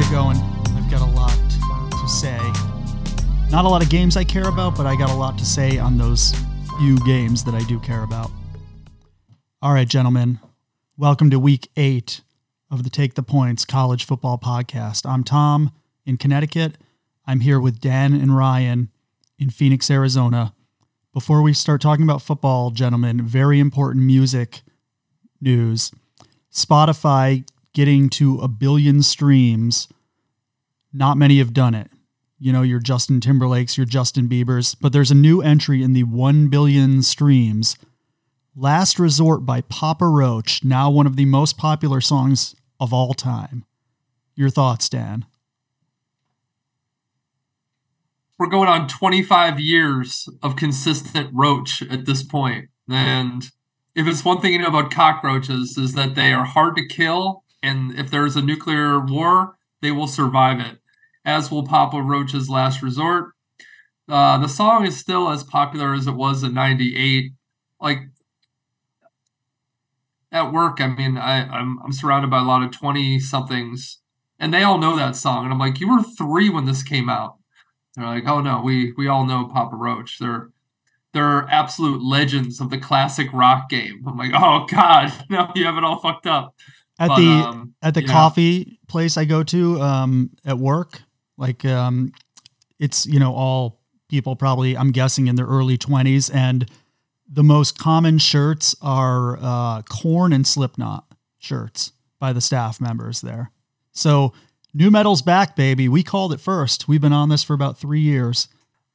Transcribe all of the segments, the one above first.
get going. I've got a lot to say. Not a lot of games I care about, but I got a lot to say on those few games that I do care about. All right, gentlemen, welcome to week eight of the Take the Points College Football Podcast. I'm Tom in Connecticut. I'm here with Dan and Ryan in Phoenix, Arizona. Before we start talking about football, gentlemen, very important music news. Spotify getting to a billion streams. Not many have done it. You know, your Justin Timberlakes, your Justin Biebers, but there's a new entry in the 1 billion streams. Last Resort by Papa Roach, now one of the most popular songs of all time. Your thoughts, Dan? We're going on 25 years of consistent Roach at this point. And if it's one thing you know about cockroaches is that they are hard to kill and if there's a nuclear war, they will survive it, as will Papa Roach's Last Resort. Uh, the song is still as popular as it was in 98. Like, at work, I mean, I, I'm, I'm surrounded by a lot of 20 somethings, and they all know that song. And I'm like, you were three when this came out. They're like, oh no, we we all know Papa Roach. They're they're absolute legends of the classic rock game. I'm like, oh god, no, you have it all fucked up at but, the um, at the coffee know. place I go to um, at work, like um, it's you know all people probably I'm guessing in their early 20s, and the most common shirts are uh, Korn and Slipknot shirts by the staff members there. So nu metal's back, baby. We called it first. We've been on this for about three years.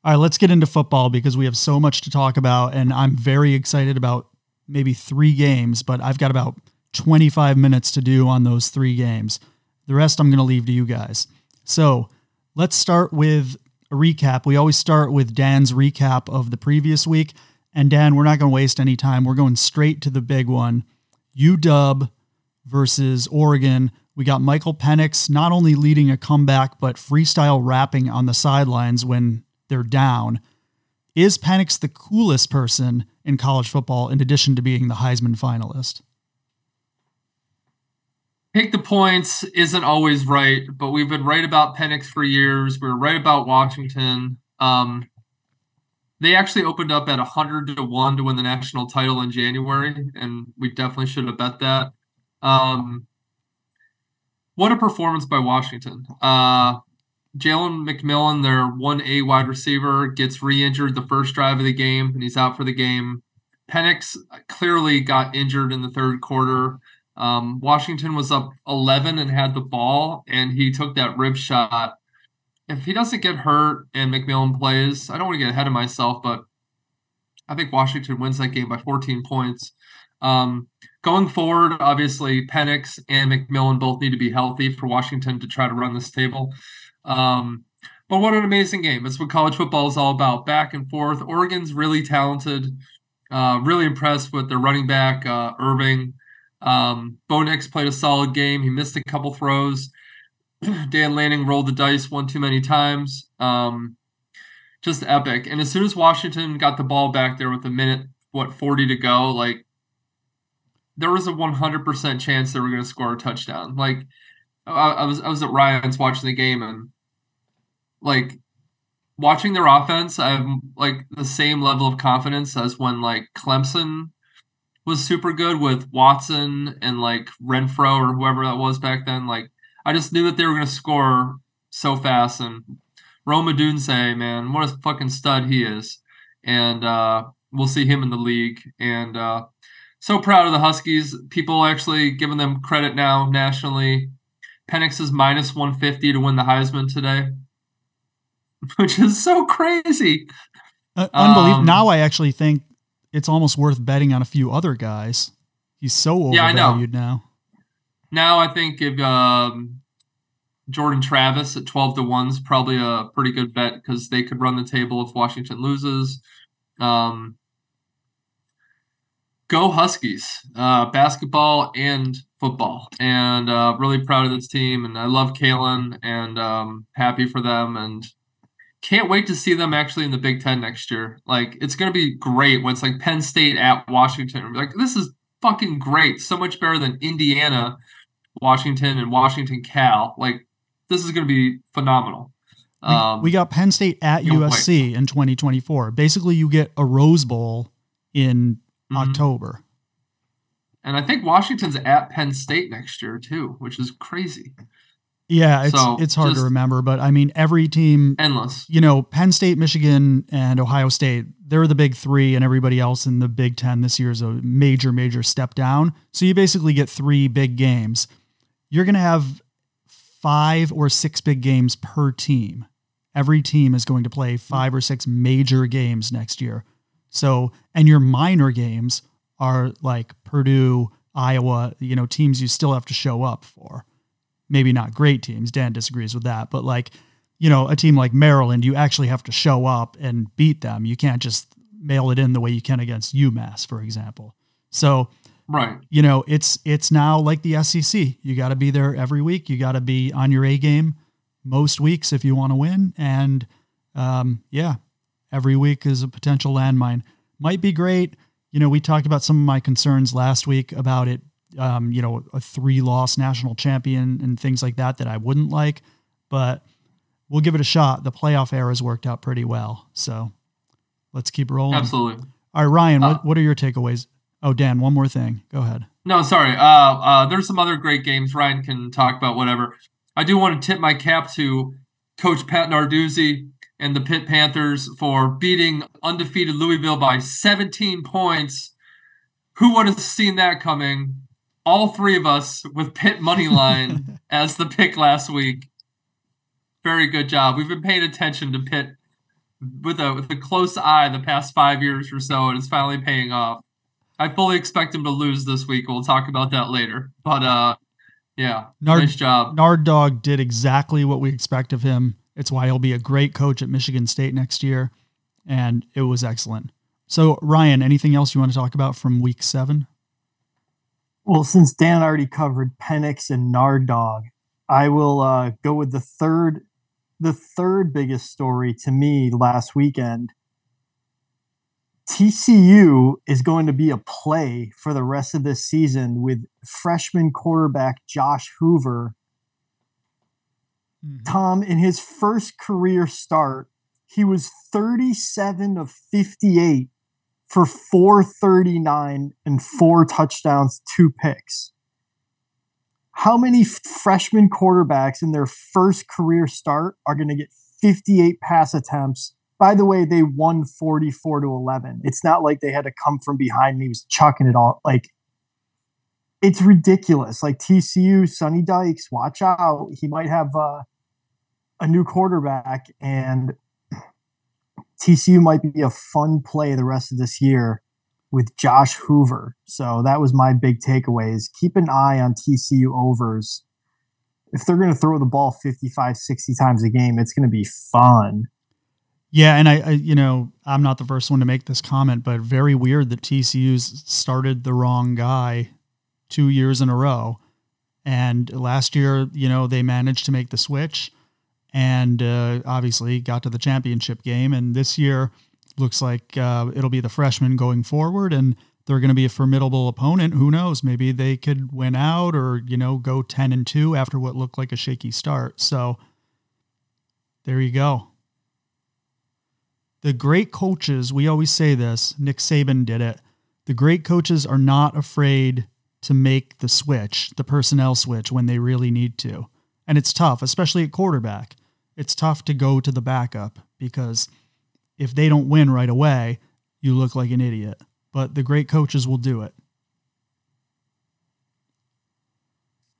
All right, let's get into football because we have so much to talk about, and I'm very excited about maybe three games, but I've got about 25 minutes to do on those three games. The rest I'm going to leave to you guys. So let's start with a recap. We always start with Dan's recap of the previous week. And Dan, we're not going to waste any time. We're going straight to the big one UW versus Oregon. We got Michael Penix not only leading a comeback, but freestyle rapping on the sidelines when they're down. Is Penix the coolest person in college football in addition to being the Heisman finalist? Pick the points isn't always right, but we've been right about Penix for years. We were right about Washington. Um, they actually opened up at 100 to 1 to win the national title in January, and we definitely should have bet that. Um, what a performance by Washington. Uh, Jalen McMillan, their 1A wide receiver, gets re injured the first drive of the game, and he's out for the game. Penix clearly got injured in the third quarter. Um, Washington was up 11 and had the ball, and he took that rib shot. If he doesn't get hurt and McMillan plays, I don't want to get ahead of myself, but I think Washington wins that game by 14 points. Um, going forward, obviously, Penix and McMillan both need to be healthy for Washington to try to run this table. Um, but what an amazing game. It's what college football is all about back and forth. Oregon's really talented, uh, really impressed with their running back, uh, Irving. Um, Bo Nix played a solid game. He missed a couple throws. Dan Lanning rolled the dice one too many times. Um, just epic. And as soon as Washington got the ball back there with a minute, what, 40 to go, like, there was a 100% chance they were going to score a touchdown. Like, I, I was I was at Ryan's watching the game and like watching their offense, I have like the same level of confidence as when like Clemson was super good with Watson and like Renfrow or whoever that was back then. Like I just knew that they were going to score so fast. And Rome Odunze, man, what a fucking stud he is. And uh, we'll see him in the league. And uh, so proud of the Huskies. People actually giving them credit now nationally. Penix is minus 150 to win the Heisman today, which is so crazy. Uh, unbelievable. Um, now I actually think it's almost worth betting on a few other guys. He's so overvalued yeah, now. Now I think if um, Jordan Travis at twelve to one is probably a pretty good bet because they could run the table if Washington loses. Um, go Huskies, uh, basketball and football, and uh, really proud of this team. And I love Kalen and um, happy for them. And can't wait to see them actually in the Big Ten next year. Like it's gonna be great when it's like Penn State at Washington. Like this is fucking great. So much better than Indiana, Washington, and Washington Cal. Like this is going to be phenomenal. Um, we, got Penn State at USC in 2024. Basically, you get a Rose Bowl in mm-hmm. October. And I think Washington's at Penn State next year too, which is crazy. Yeah, it's so it's hard to remember, but I mean every team endless. You know, Penn State, Michigan, and Ohio State, they're the big 3 and everybody else in the Big 10 this year is a major major step down. So you basically get 3 big games. You're going to have 5 or 6 big games per team. Every team is going to play 5 or 6 major games next year. So, and your minor games are like Purdue, Iowa, you know, teams you still have to show up for maybe not great teams. Dan disagrees with that, but like, you know, a team like Maryland, you actually have to show up and beat them. You can't just mail it in the way you can against UMass, for example. So, right, you know, it's it's now like the SEC. You got to be there every week. You got to be on your A game most weeks if you want to win. And um, yeah, every week is a potential landmine. Might be great. You know, we talked about some of my concerns last week about it um, you know, a three loss national champion and things like that that I wouldn't like, but we'll give it a shot. The playoff era has worked out pretty well. So let's keep rolling. Absolutely. All right, Ryan, uh, what, what are your takeaways? Oh, Dan, one more thing. Go ahead. No, sorry. Uh, uh, there's some other great games. Ryan can talk about whatever. I do want to tip my cap to Coach Pat Narduzzi and the Pitt Panthers for beating undefeated Louisville by 17 points. Who would have seen that coming? All three of us with Pitt money line as the pick last week. Very good job. We've been paying attention to Pitt with a with a close eye the past five years or so, and it's finally paying off. I fully expect him to lose this week. We'll talk about that later. But uh, yeah, Nard, nice job. Nard Dog did exactly what we expect of him. It's why he'll be a great coach at Michigan State next year, and it was excellent. So, Ryan, anything else you want to talk about from Week Seven? Well, since Dan already covered Penix and Nard Dog, I will uh, go with the third, the third biggest story to me last weekend. TCU is going to be a play for the rest of this season with freshman quarterback Josh Hoover. Mm-hmm. Tom, in his first career start, he was 37 of 58 for 439 and four touchdowns, two picks. How many freshman quarterbacks in their first career start are going to get 58 pass attempts? By the way, they won 44 to 11. It's not like they had to come from behind and he was chucking it all. Like, it's ridiculous. Like TCU, Sonny Dykes, watch out. He might have uh, a new quarterback, and TCU might be a fun play the rest of this year with Josh Hoover. So that was my big takeaway is keep an eye on TCU overs. If they're going to throw the ball 55, 60 times a game, it's going to be fun. Yeah, and I, I, you know, I'm not the first one to make this comment, but very weird that TCU's started the wrong guy two years in a row. And last year, you know, they managed to make the switch and uh, obviously got to the championship game. And this year looks like uh, it'll be the freshmen going forward, and they're going to be a formidable opponent. Who knows? Maybe they could win out, or you know, go ten and two after what looked like a shaky start. So there you go. The great coaches, we always say this. Nick Saban did it. The great coaches are not afraid to make the switch, the personnel switch, when they really need to. And it's tough, especially at quarterback it's tough to go to the backup because if they don't win right away, you look like an idiot. But the great coaches will do it.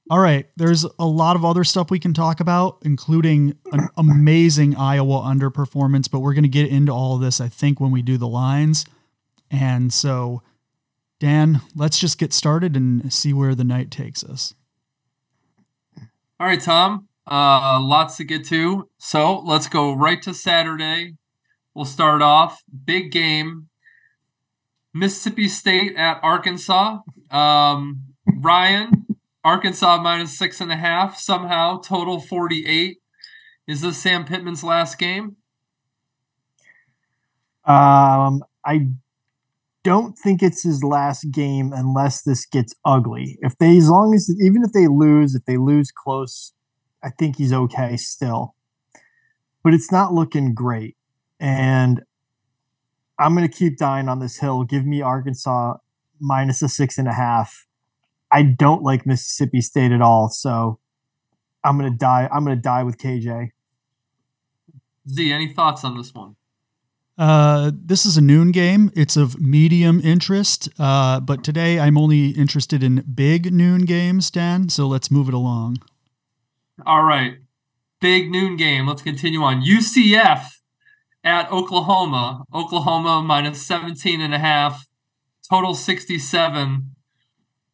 All right, there's a lot of other stuff we can talk about, including an amazing Iowa underperformance, but we're going to get into all of this, I think, when we do the lines. And so, Dan, let's just get started and see where the night takes us. All right, Tom. Uh, lots to get to. So let's go right to Saturday. We'll start off big game. Mississippi State at Arkansas. Um, Ryan, Arkansas minus six and a half somehow, total 48. Is this Sam Pittman's last game? Um, I don't think it's his last game unless this gets ugly. If they, as long as, even if they lose, if they lose close, I think he's okay still. But it's not looking great. And I'm going to keep dying on this hill. Give me Arkansas minus a six and a half. I don't like Mississippi State at all. So I'm going to die. I'm going to die with KJ. Z, any thoughts on this one? Uh, this is a noon game. It's of medium interest, uh, but today I'm only interested in big noon games, Dan. So let's move it along. All right. Big noon game. Let's continue on. UCF at Oklahoma. Oklahoma minus 17 and a half. Total 67.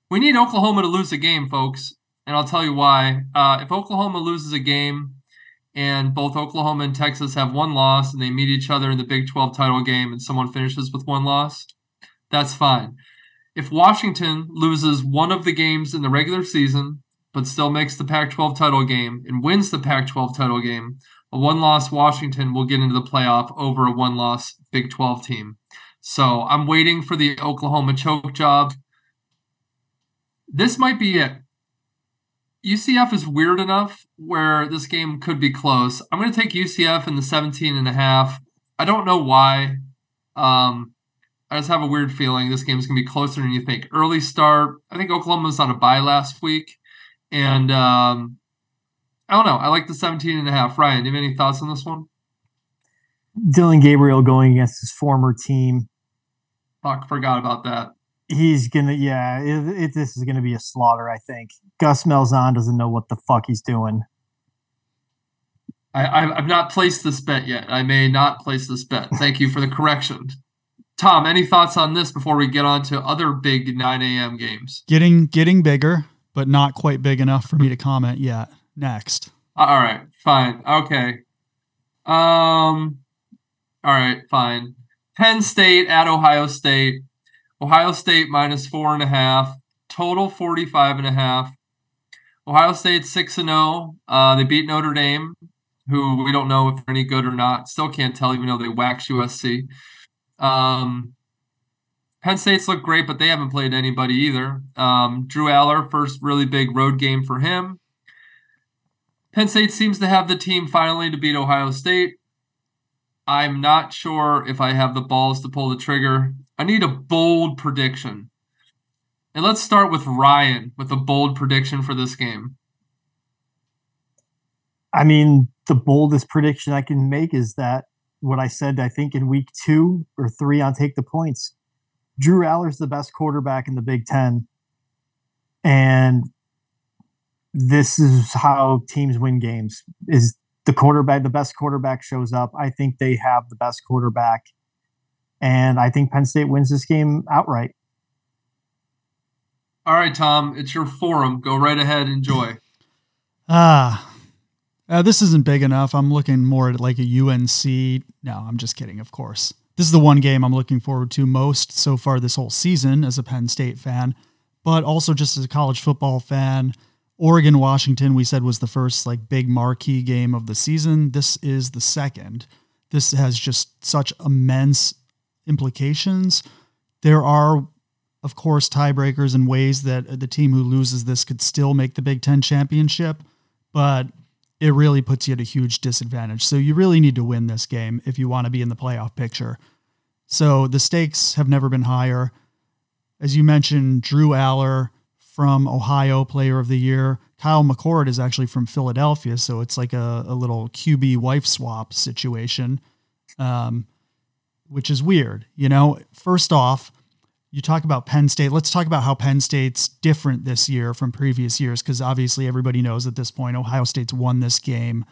We need Oklahoma to lose a game, folks. And I'll tell you why. Uh, if Oklahoma loses a game, and both Oklahoma and Texas have one loss and they meet each other in the Big 12 title game and someone finishes with one loss, that's fine. If Washington loses one of the games in the regular season but still makes the Pac 12 title game and wins the Pac 12 title game, a one loss Washington will get into the playoff over a one loss Big 12 team. So I'm waiting for the Oklahoma choke job. This might be it. UCF is weird enough where this game could be close. I'm going to take UCF in the 17 and a half. I don't know why. Um, I just have a weird feeling this game is going to be closer than you think. Early start. I think Oklahoma was on a bye last week. And um, I don't know. I like the 17 and a half. Ryan, do you have any thoughts on this one? Dillon Gabriel going against his former team. Fuck, forgot about that he's gonna yeah it, it, this is gonna be a slaughter i think gus malzahn doesn't know what the fuck he's doing I, i've not placed this bet yet i may not place this bet thank you for the correction tom any thoughts on this before we get on to other big 9 a.m games getting getting bigger but not quite big enough for me to comment yet next all right fine okay um all right fine penn state at ohio state Ohio State minus four and a half. Total 45 and a half. Ohio State 6 and 0. Uh, they beat Notre Dame, who we don't know if they're any good or not. Still can't tell, even though they waxed USC. Um, Penn State's look great, but they haven't played anybody either. Um, Drew Allar, first really big road game for him. Penn State seems to have the team finally to beat Ohio State. I'm not sure if I have the balls to pull the trigger. I need a bold prediction. And let's start with Ryan with a bold prediction for this game. I mean, the boldest prediction I can make is that what I said, I think, in week two or three on Take the Points. Drew Allar's the best quarterback in the Big Ten. And this is how teams win games is the quarterback, the best quarterback shows up. I think they have the best quarterback. And I think Penn State wins this game outright. All right, Tom, it's your forum. Go right ahead, enjoy. Ah, uh, this isn't big enough. I'm looking more at like a UNC. No, I'm just kidding, of course. This is the one game I'm looking forward to most so far this whole season as a Penn State fan, but also just as a college football fan. Oregon Washington, we said was the first like big marquee game of the season. This is the second. This has just such immense implications. There are, of course, tiebreakers and ways that the team who loses this could still make the Big Ten championship, but it really puts you at a huge disadvantage. So you really need to win this game if you want to be in the playoff picture. So the stakes have never been higher. As you mentioned, Drew Allar from Ohio, Player of the Year. Kyle McCord is actually from Philadelphia, so it's like a, a little QB wife swap situation. Um, which is weird. You know, first off, you talk about Penn State. Let's talk about how Penn State's different this year from previous years, because obviously everybody knows at this point Ohio State's won this game,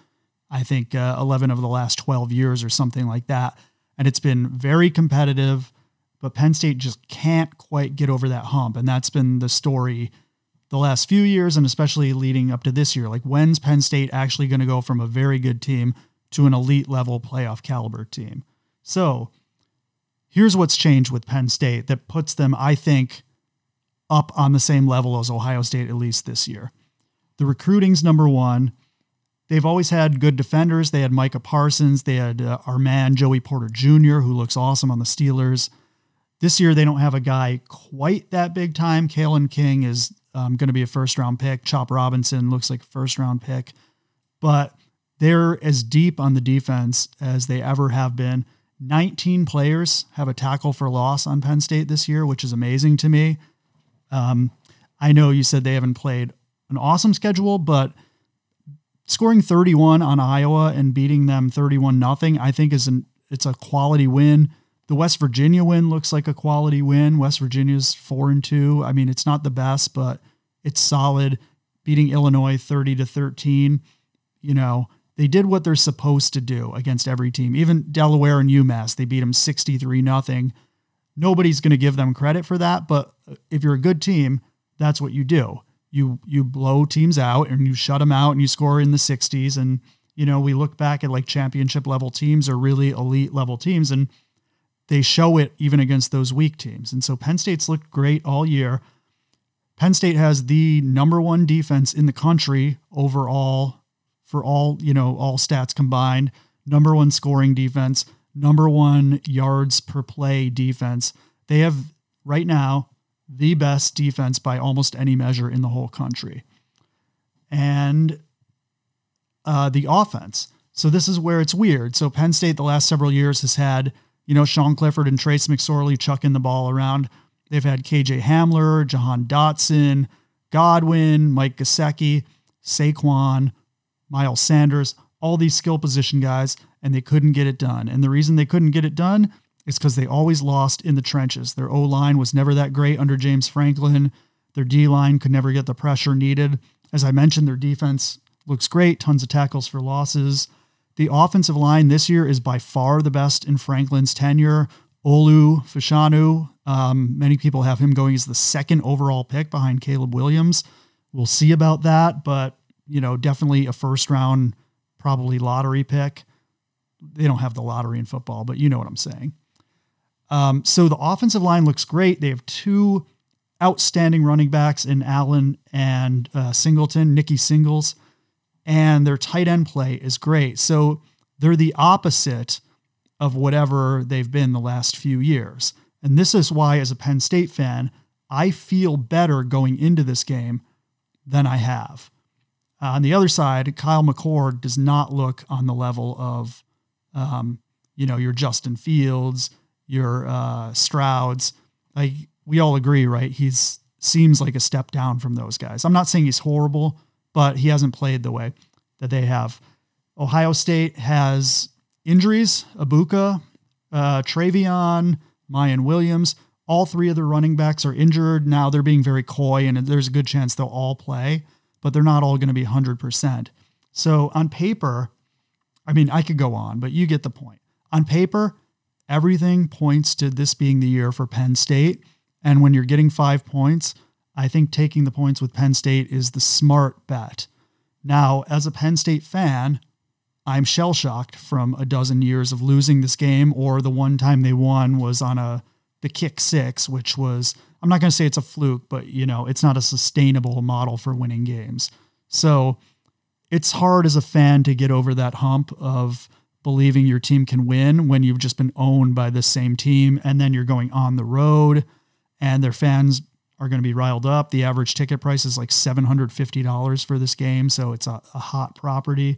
I think uh, 11 of the last 12 years or something like that. And it's been very competitive, but Penn State just can't quite get over that hump. And that's been the story the last few years, and especially leading up to this year. Like, when's Penn State actually going to go from a very good team to an elite level playoff caliber team? So, Here's what's changed with Penn State that puts them, I think, up on the same level as Ohio State, at least this year. The recruiting's number one. They've always had good defenders. They had Micah Parsons. They had uh, our man, Joey Porter Jr., who looks awesome on the Steelers. This year, they don't have a guy quite that big time. Kalen King is um, going to be a first round pick. Chop Robinson looks like a first round pick. but they're as deep on the defense as they ever have been. 19 players have a tackle for loss on Penn State this year, which is amazing to me. Um, I know you said they haven't played an awesome schedule, but scoring 31 on Iowa and beating them 31 nothing, I think is an it's a quality win. The West Virginia win looks like a quality win. West Virginia's 4 and 2. I mean, it's not the best, but it's solid. Beating Illinois 30 to 13, you know, they did what they're supposed to do against every team. Even Delaware and UMass, they beat them 63 nothing. Nobody's going to give them credit for that, but uh, if you're a good team, that's what you do. You you blow teams out and you shut them out and you score in the 60s and you know, we look back at like championship level teams or really elite level teams and they show it even against those weak teams. And so Penn State's looked great all year. Penn State has the number one defense in the country overall for all, you know, all stats combined, number one scoring defense, number one yards per play defense. They have right now the best defense by almost any measure in the whole country. And uh, the offense. So this is where it's weird. So Penn State the last several years has had, you know, Sean Clifford and Trace McSorley chucking the ball around. They've had KJ Hamler, Jahan Dotson, Godwin, Mike Gesicki, Saquon, Miles Sanders, all these skill position guys, and they couldn't get it done. And the reason they couldn't get it done is because they always lost in the trenches. Their O line was never that great under James Franklin. Their D line could never get the pressure needed. As I mentioned, their defense looks great, tons of tackles for losses. The offensive line this year is by far the best in Franklin's tenure. Olu Fashanu, um, many people have him going as the second overall pick behind Caleb Williams. We'll see about that, but you know, definitely a first round, probably lottery pick. They don't have the lottery in football, but you know what I'm saying. Um, so the offensive line looks great. They have two outstanding running backs in Allen and uh, Singleton, Nicky Singles, and their tight end play is great. So they're the opposite of whatever they've been the last few years. And this is why, as a Penn State fan, I feel better going into this game than I have. Uh, on the other side, Kyle McCord does not look on the level of, um, you know, your Justin Fields, your uh, Strouds. Like we all agree, right? He's seems like a step down from those guys. I'm not saying he's horrible, but he hasn't played the way that they have. Ohio State has injuries: Abuka, uh, TreVeyon, Miyan Williams. All three of the running backs are injured now. They're being very coy, and there's a good chance they'll all play but they're not all going to be 100%. So on paper, I mean, I could go on, but you get the point. On paper, everything points to this being the year for Penn State. And when you're getting five points, I think taking the points with Penn State is the smart bet. Now, as a Penn State fan, I'm shell shocked from a dozen years of losing this game, or the one time they won was on a the kick six, which was I'm not going to say it's a fluke, but you know, it's not a sustainable model for winning games. So it's hard as a fan to get over that hump of believing your team can win when you've just been owned by the same team and then you're going on the road and their fans are going to be riled up. The average ticket price is like $750 for this game, so it's a, a hot property.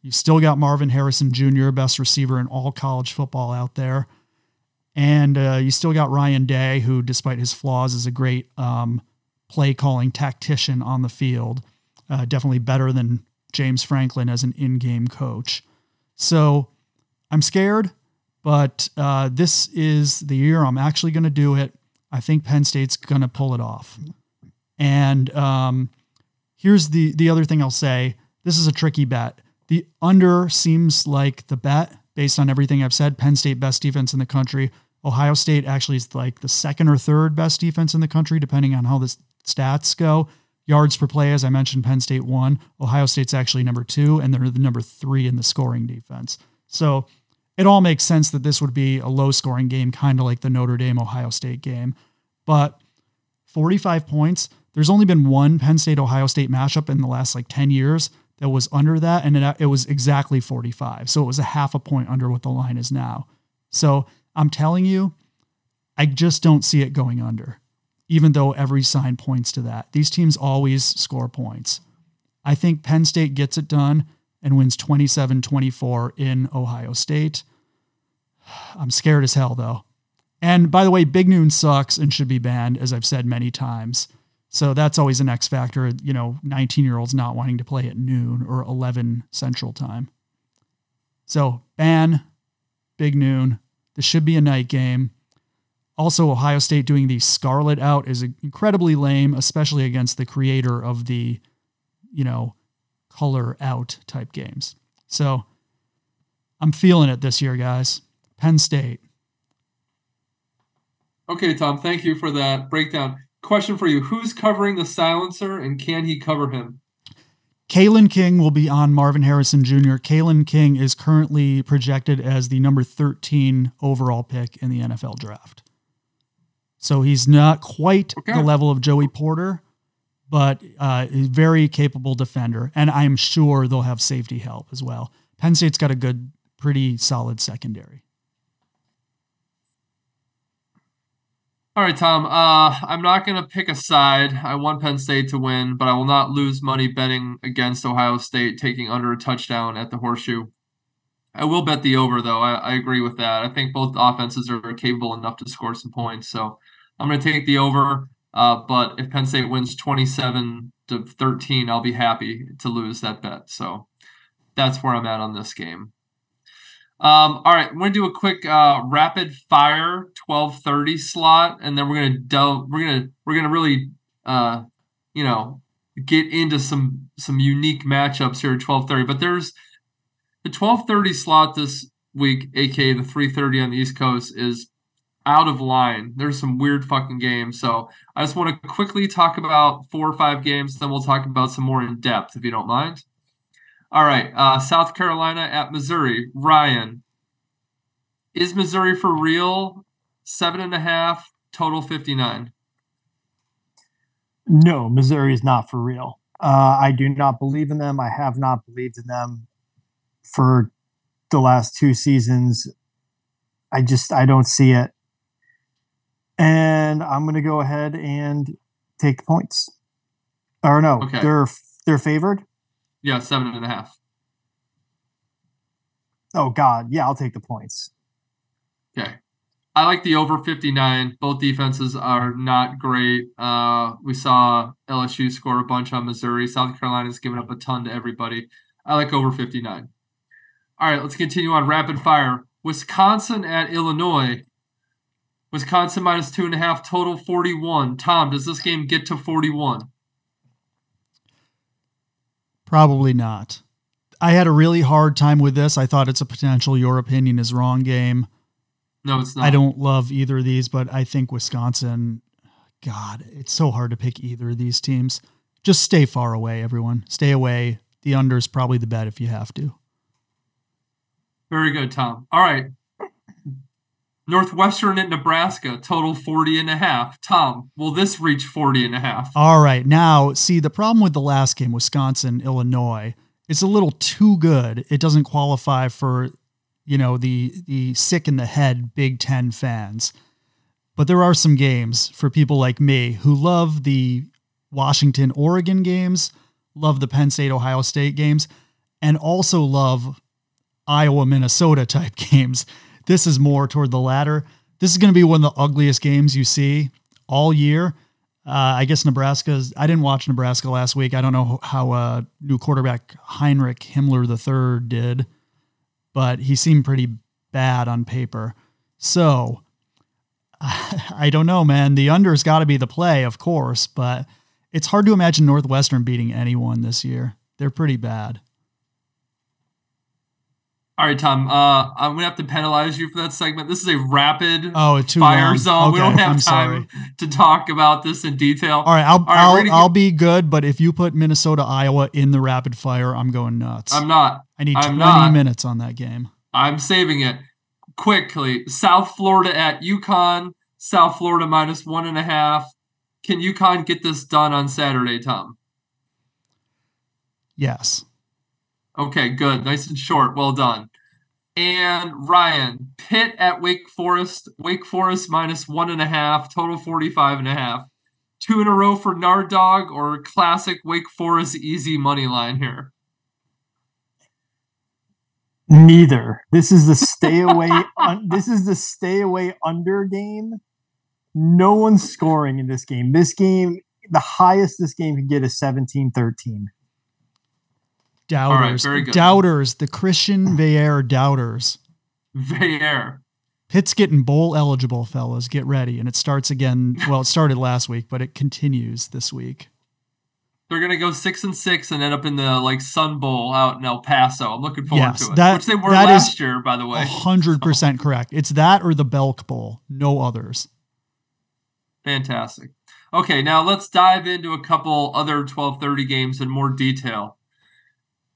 You still got Marvin Harrison Jr., best receiver in all college football out there. And uh, you still got Ryan Day, who, despite his flaws, is a great um, play calling tactician on the field. Uh, definitely better than James Franklin as an in game coach. So I'm scared, but uh, this is the year I'm actually going to do it. I think Penn State's going to pull it off. And um, here's the the other thing I'll say. This is a tricky bet. The under seems like the bet based on everything I've said. Penn State best defense in the country. Ohio State actually is like the second or third best defense in the country, depending on how the stats go. Yards per play, as I mentioned, Penn State one. Ohio State's actually number two, and they're the number three in the scoring defense. So it all makes sense that this would be a low scoring game, kind of like the Notre Dame Ohio State game. But 45 points, there's only been one Penn State Ohio State matchup in the last like 10 years that was under that, and it, it was exactly 45. So it was a half a point under what the line is now. So I'm telling you, I just don't see it going under, even though every sign points to that. These teams always score points. I think Penn State gets it done. and wins 27 24 in Ohio State. I'm scared as hell, though. And by the way, Big Noon sucks and should be banned, as I've said many times. So that's always an X factor, you know, 19 year olds not wanting to play at noon or 11 Central Time. So ban Big Noon. This should be a night game. Also, Ohio State doing the Scarlet out is incredibly lame, especially against the creator of the, you know, color out type games. So I'm feeling it this year, guys. Penn State. Okay, Tom, thank you for that breakdown. Question for you Who's covering the silencer and can he cover him? Kalen King will be on Marvin Harrison Jr. Kalen King is currently projected as the number 13 overall pick in the NFL draft. So he's not quite okay. the level of Joey Porter, but uh, a very capable defender. And I'm sure they'll have safety help as well. Penn State's got a good, pretty solid secondary. All right, Tom. Uh, I'm not going to pick a side. I want Penn State to win, but I will not lose money betting against Ohio State taking under a touchdown at the horseshoe. I will bet the over, though. I, I agree with that. I think both offenses are capable enough to score some points. So I'm going to take the over. Uh, but if Penn State wins 27 to 13, I'll be happy to lose that bet. So that's where I'm at on this game. Um, all right, we're gonna do a quick uh, rapid fire 12:30 slot, and then we're gonna delve. We're gonna we're gonna really, uh, you know, get into some some unique matchups here at 12:30. But there's the 12:30 slot this week, aka the 3:30 on the East Coast, is out of line. There's some weird fucking games. So I just want to quickly talk about four or five games, then we'll talk about some more in depth, if you don't mind. All right, uh, South Carolina at Missouri. Ryan, is Missouri for real? Seven and a half, total 59. No, Missouri is not for real. Uh, I do not believe in them. I have not believed in them for the last two seasons. I just I don't see it. And I'm going to go ahead and take the points. Or no, okay. they're they're favored. Yeah, seven and a half. Oh God, yeah, I'll take the points. Okay. I like the over 59. Both defenses are not great. Uh, we saw LSU score a bunch on Missouri. South Carolina's given up a ton to everybody. I like over 59. All right, let's continue on rapid fire. Wisconsin at Illinois. Wisconsin minus two and a half, total 41. Tom, does this game get to 41? Probably not. I had a really hard time with this. I thought it's a potential your opinion is wrong game. No, it's not. I don't love either of these, but I think Wisconsin, God, it's so hard to pick either of these teams. Just stay far away, everyone. Stay away. The under is probably the bet if you have to. Very good, Tom. All right. Northwestern at Nebraska, total 40 and a half. Tom, will this reach 40 and a half? All right. Now, see, the problem with the last game, Wisconsin, Illinois, it's a little too good. It doesn't qualify for, you know, the the sick in the head Big 10 fans. But there are some games for people like me who love the Washington Oregon games, love the Penn State Ohio State games, and also love Iowa Minnesota type games this is more toward the latter. This is going to be one of the ugliest games you see all year. Uh, I guess Nebraska's. I didn't watch Nebraska last week. I don't know how uh, new quarterback Heinrich Himmler III did, but he seemed pretty bad on paper. So I don't know, man. The under's got to be the play, of course, but it's hard to imagine Northwestern beating anyone this year. They're pretty bad. All right, Tom. Uh, I'm gonna have to penalize you for that segment. This is a rapid oh, fire long. zone. Okay, we don't have I'm time sorry. to talk about this in detail. All right, I'll All right, I'll, I'll get... be good, but if you put Minnesota Iowa in the rapid fire, I'm going nuts. I'm not. I need I'm 20 not. minutes on that game. I'm saving it quickly. South Florida at UConn. South Florida minus one and a half. Can UConn get this done on Saturday, Tom? Yes. Okay, good. Nice and short. Well done. And Ryan, Pitt at Wake Forest. Wake Forest minus one and a half, total 45 and a half. Two in a row for Nard Dog or classic Wake Forest easy money line here? Neither. This is the stay away. un, this is the stay away under game. No one's scoring in this game. This game, the highest this game can get is 17 13. Doubters. Right, doubters. The Christian Veilleux doubters. Veilleux. Pitt's getting bowl eligible, fellas. Get ready. And it starts again. Well, it started last week, but it continues this week. They're gonna go six and six and end up in the like Sun Bowl out in El Paso. I'm looking forward yes, to it. That, which they were last year, by the way. hundred percent correct. It's that or the Belk Bowl. No others. Fantastic. Okay, now let's dive into a couple other 1230 games in more detail.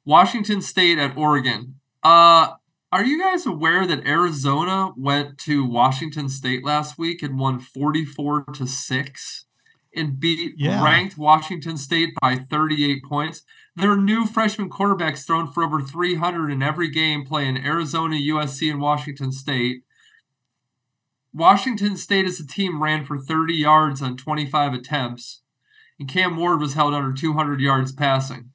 Washington State at Oregon. Uh, are you guys aware that Arizona went to Washington State last week and won 44 to 6 and beat yeah. ranked Washington State by 38 points? Their new freshman quarterbacks thrown for over 300 in every game playing Arizona, USC, and Washington State. Washington State as a team ran for 30 yards on 25 attempts, and Cam Ward was held under 200 yards passing.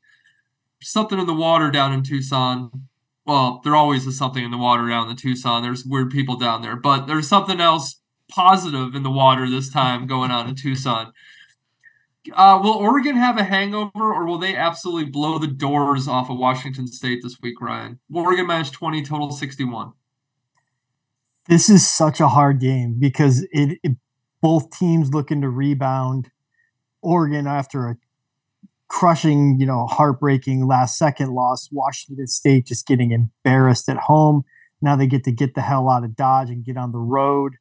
Something in the water down in Tucson. Well, there always is something in the water down in Tucson. There's weird people down there, but there's something else positive in the water this time going on in Tucson. Uh, will Oregon have a hangover, or will they absolutely blow the doors off of Washington State this week, Ryan? Oregon managed 20, total 61 this is such a hard game because it, it both teams looking to rebound. Oregon after a crushing, you know, heartbreaking last second loss. Washington State just getting embarrassed at home. Now they get to get the hell out of Dodge and get on the road.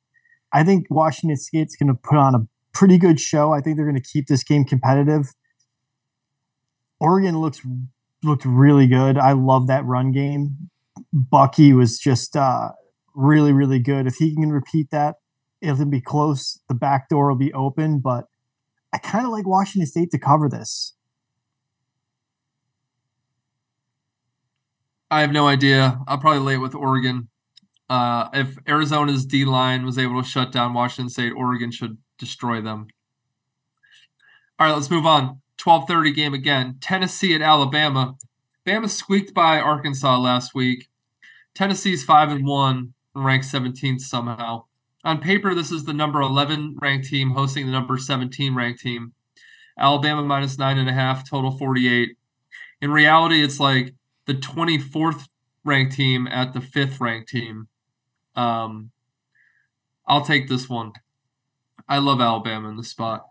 I think Washington State's going to put on a pretty good show. I think they're going to keep this game competitive. Oregon looks looked really good. I love that run game. Bucky was just uh, really, really good. If he can repeat that, it'll be close. The back door will be open, but I kind of like Washington State to cover this. I have no idea. I'll probably lay it with Oregon. Uh, if Arizona's D line was able to shut down Washington State, Oregon should destroy them. All right, let's move on. 12:30 game again. Tennessee at Alabama. Bama squeaked by Arkansas last week. Tennessee's five and one ranked 17th somehow. On paper, this is the number 11 ranked team hosting the number 17 ranked team. Alabama minus nine and a half, total 48. In reality, it's like the 24th ranked team at the fifth ranked team. Um, I'll take this one. I love Alabama in the spot.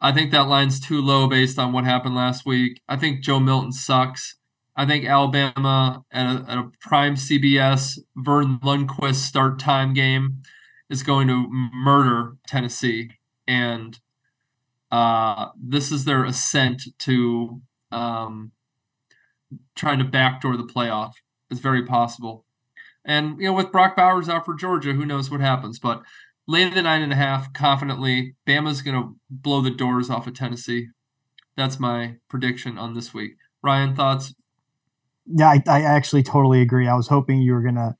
I think that line's too low based on what happened last week. I think Joe Milton sucks. I think Alabama at a, at a prime CBS Verne Lundquist start time game is going to murder Tennessee, and uh, this is their ascent to um, trying to backdoor the playoff. It's very possible, and you know with Brock Bowers out for Georgia, who knows what happens? But late the nine and a half, confidently, Bama's going to blow the doors off of Tennessee. That's my prediction on this week. Ryan, thoughts? Yeah, I, I actually totally agree. I was hoping you were gonna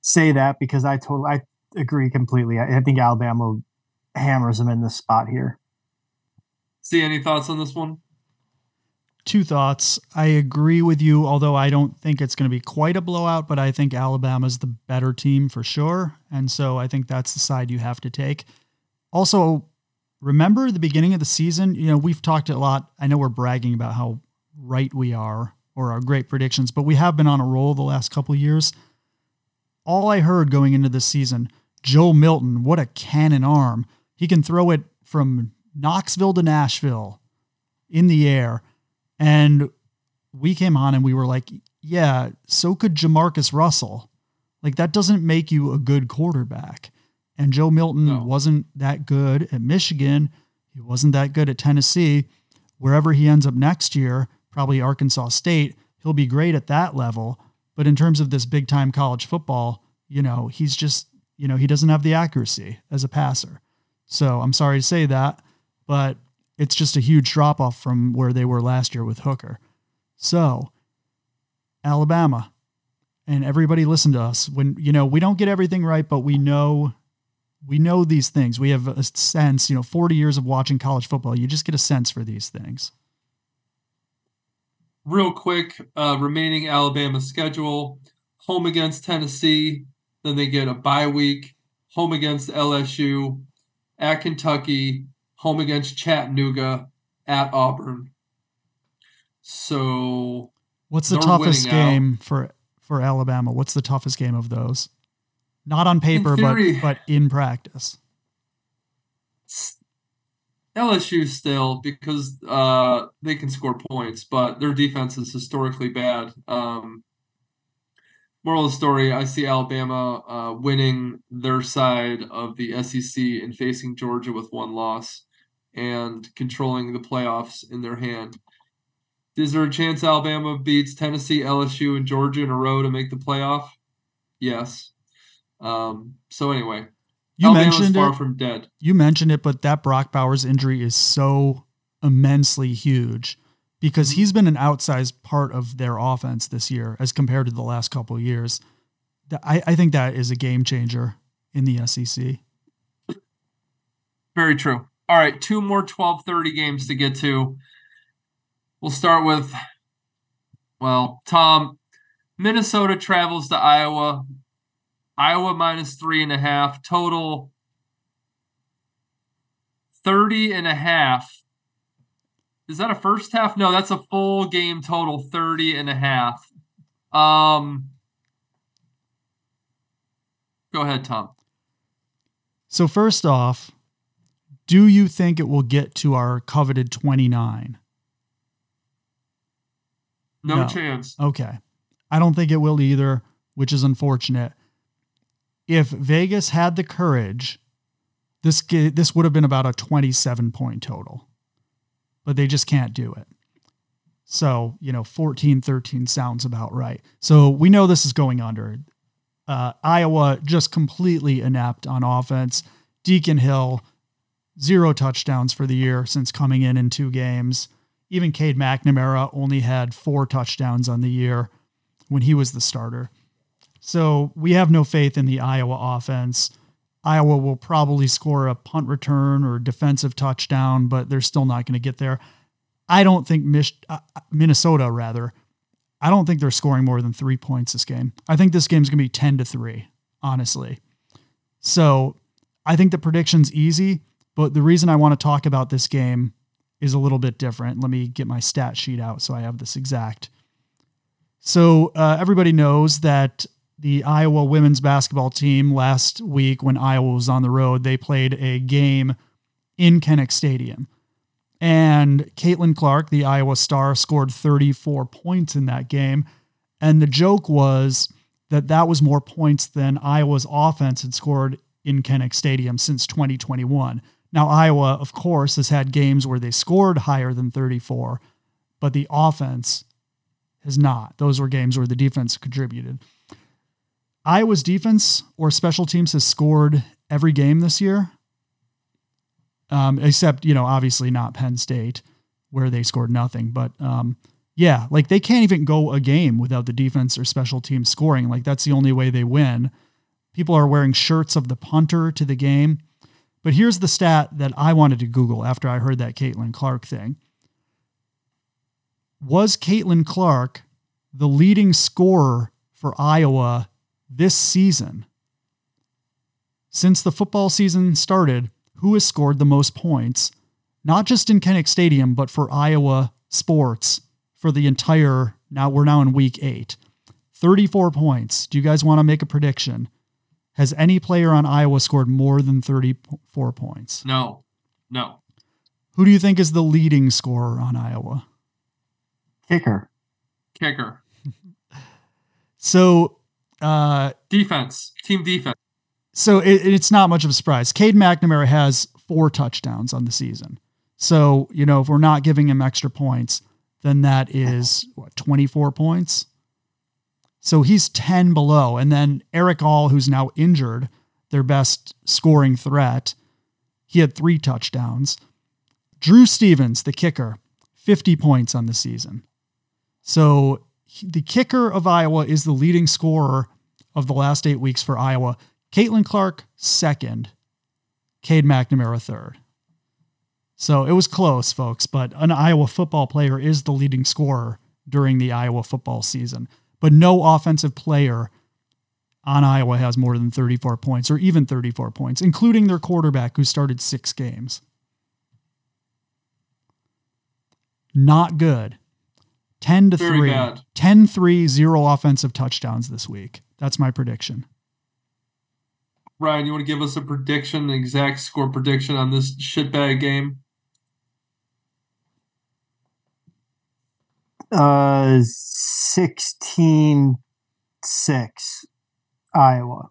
say that because I totally I agree completely. I, I think Alabama hammers them in this spot here. See any thoughts on this one? Two thoughts. I agree with you, although I don't think it's going to be quite a blowout, but I think Alabama's the better team for sure. And so I think that's the side you have to take. Also, remember the beginning of the season? You know, we've talked a lot. I know we're bragging about how right we are or our great predictions, but we have been on a roll the last couple years. All I heard going into this season, Joe Milton, what a cannon arm. He can throw it from Knoxville to Nashville in the air. And we came on and we were like, yeah, so could Jamarcus Russell. Like, that doesn't make you a good quarterback. And Joe Milton no. wasn't that good at Michigan. He wasn't that good at Tennessee. Wherever he ends up next year, probably Arkansas State, he'll be great at that level. But in terms of this big time college football, you know, he's just, you know, he doesn't have the accuracy as a passer. So I'm sorry to say that, but it's just a huge drop off from where they were last year with Hooker. So, Alabama, and everybody listen to us when, you know, we don't get everything right, but we know we know these things. We have a sense, you know, 40 years of watching college football, you just get a sense for these things real quick, uh, remaining Alabama schedule home against Tennessee, then they get a bye week, home against LSU, at Kentucky, home against Chattanooga, at Auburn. So what's the toughest game out. for for Alabama? What's the toughest game of those? Not on paper, theory, but but in practice. LSU still because uh, they can score points, but their defense is historically bad. Um, moral of the story: I see Alabama uh, winning their side of the SEC and facing Georgia with one loss and controlling the playoffs in their hand. Is there a chance Alabama beats Tennessee, LSU, and Georgia in a row to make the playoff? Yes. Um, so anyway, you Alabama's mentioned far it. from dead. You mentioned it, but that Brock Bowers injury is so immensely huge because mm-hmm. he's been an outsized part of their offense this year as compared to the last couple of years. I, I think that is a game changer in the SEC. Very true. All right, two more 12:30 games to get to. We'll start with well, Tom, Minnesota travels to Iowa. Iowa minus three and a half. Total 30 and a half. Is that a first half? No, that's a full game total 30 and a half. Um, go ahead, Tom. So, first off, do you think it will get to our coveted 29? No, no, chance. Okay. I don't think it will either, which is unfortunate if Vegas had the courage, this this would have been about a 27 point total. But they just can't do it. So, you know, 14 13 sounds about right. So, we know this is going under. Uh, Iowa just completely inept on offense. Deacon Hill, zero touchdowns for the year since coming in in two games. Even Cade McNamara only had four touchdowns on the year when he was the starter. So we have no faith in the Iowa offense. Iowa will probably score a punt return or defensive touchdown, but they're still not going to get there. I don't think Mich- uh, Minnesota, rather, I don't think they're scoring more than three points this game. I think this game's going to be 10 to 3, honestly. So I think the prediction's easy, but the reason I want to talk about this game is a little bit different. Let me get my stat sheet out so I have this exact. So uh, everybody knows that the Iowa women's basketball team last week when Iowa was on the road. They played a game in Kinnick Stadium. And Caitlin Clark, the Iowa star, scored 34 points in that game. And the joke was that that was more points than Iowa's offense had scored in Kinnick Stadium since 2021. Now, Iowa, of course, has had games where they scored higher than 34, but the offense has not. Those were games where the defense contributed. Iowa's defense or special teams has scored every game this year, um, except, you know, obviously not Penn State, where they scored nothing. But um, yeah, like they can't even go a game without the defense or special teams scoring. Like that's the only way they win. People are wearing shirts of the punter to the game. But here's the stat that I wanted to Google after I heard that Caitlin Clark thing. Was Caitlin Clark the leading scorer for Iowa this season, since the football season started, who has scored the most points, not just in Kinnick Stadium, but for Iowa sports for the entire, now we're now in week eight. 34 points. Do you guys want to make a prediction? Has any player on Iowa scored more than 34 points? No. No. Who do you think is the leading scorer on Iowa? Kicker. Kicker. so uh, defense, team defense. So it, it's not much of a surprise. Cade McNamara has four touchdowns on the season. So, you know, if we're not giving him extra points, then that is what, 24 points? So he's 10 below. And then Erick All, who's now injured, their best scoring threat, he had three touchdowns. Drew Stevens, the kicker, 50 points on the season. So the kicker of Iowa is the leading scorer of the last eight weeks for Iowa. Caitlin Clark, second. Cade McNamara, third. So it was close, folks, but an Iowa football player is the leading scorer during the Iowa football season. But no offensive player on Iowa has more than 34 points or even 34 points, including their quarterback who started six games. Not good. 10 to Very 3. bad. 10 3, zero offensive touchdowns this week. That's my prediction. Ryan, you want to give us a prediction, an exact score prediction on this shitbag game? Uh, 16 6 Iowa.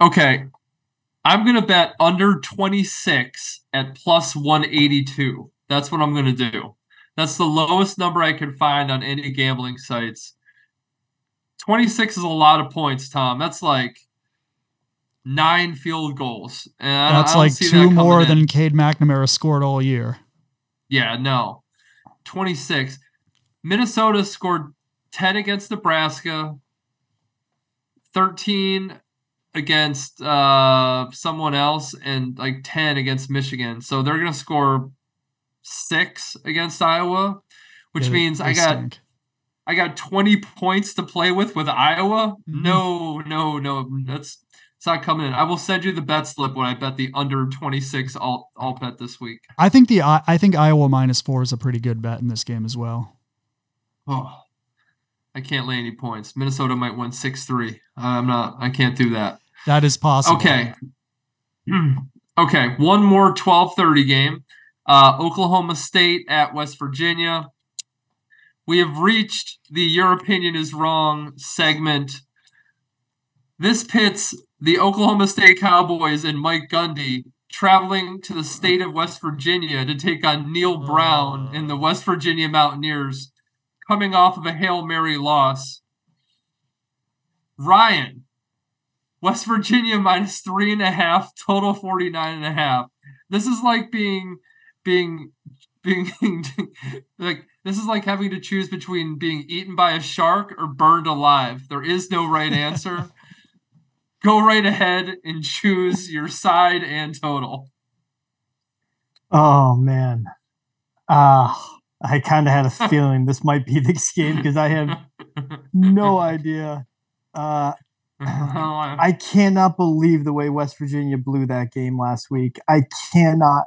Okay. I'm going to bet under 26 at plus 182. That's what I'm going to do. That's the lowest number I could find on any gambling sites. 26 is a lot of points, Tom. That's like nine field goals. And That's like see that two coming more in. than Cade McNamara scored all year. Yeah, no. 26. Minnesota scored 10 against Nebraska, 13 against uh, someone else, and like 10 against Michigan. So they're going to score six against Iowa, which means they I got stink. I got 20 points to play with with Iowa. Mhm. No, no, no. That's it's not coming in. I will send you the bet slip when I bet the under 26 alt alt bet this week. I think the I think Iowa minus four is a pretty good bet in this game as well. Oh, I can't lay any points. Minnesota might win 6 3. I'm not, I can't do that. That is possible. Okay. okay. One more 1230 game. Uh, Oklahoma State at West Virginia. We have reached the Your Opinion is Wrong segment. This pits the Oklahoma State Cowboys and Mike Gundy traveling to the state of West Virginia to take on Neal Brown and the West Virginia Mountaineers coming off of a Hail Mary loss. Ryan, West Virginia minus three and a half, total 49 and a half. This is like being being being like this is like having to choose between being eaten by a shark or burned alive. There is no right answer. Go right ahead and choose your side and total. Oh, man. Ah, I kind of had a feeling this might be this game because I have no idea. Uh, I cannot believe the way West Virginia blew that game last week. I cannot,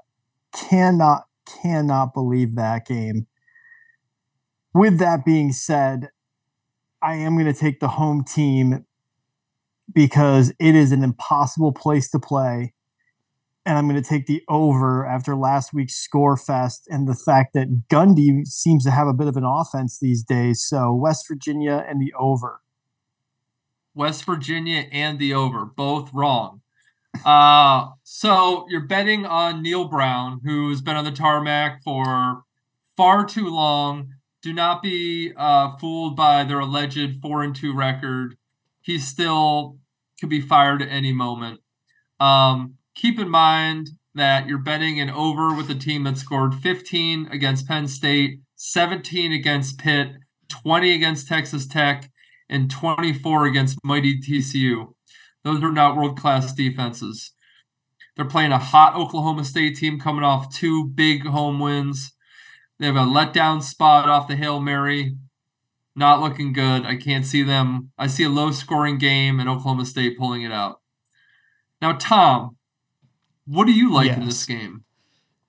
cannot, cannot believe that game. With that being said, I am going to take the home team because it is an impossible place to play. And I'm going to take the over after last week's score fest and the fact that Gundy seems to have a bit of an offense these days. So West Virginia and the over. West Virginia and the over, both wrong. Uh, so you're betting on Neal Brown, who's been on the tarmac for far too long. Do not be uh, fooled by their alleged four and two record. He still could be fired at any moment. Um, keep in mind that you're betting an over with a team that scored 15 against Penn State, 17 against Pitt, 20 against Texas Tech, and 24 against mighty TCU. Those are not world class defenses. They're playing a hot Oklahoma State team coming off two big home wins. They have a letdown spot off the Hail Mary. Not looking good. I can't see them. I see a low scoring game and Oklahoma State pulling it out. Now, Tom, what do you like in this game?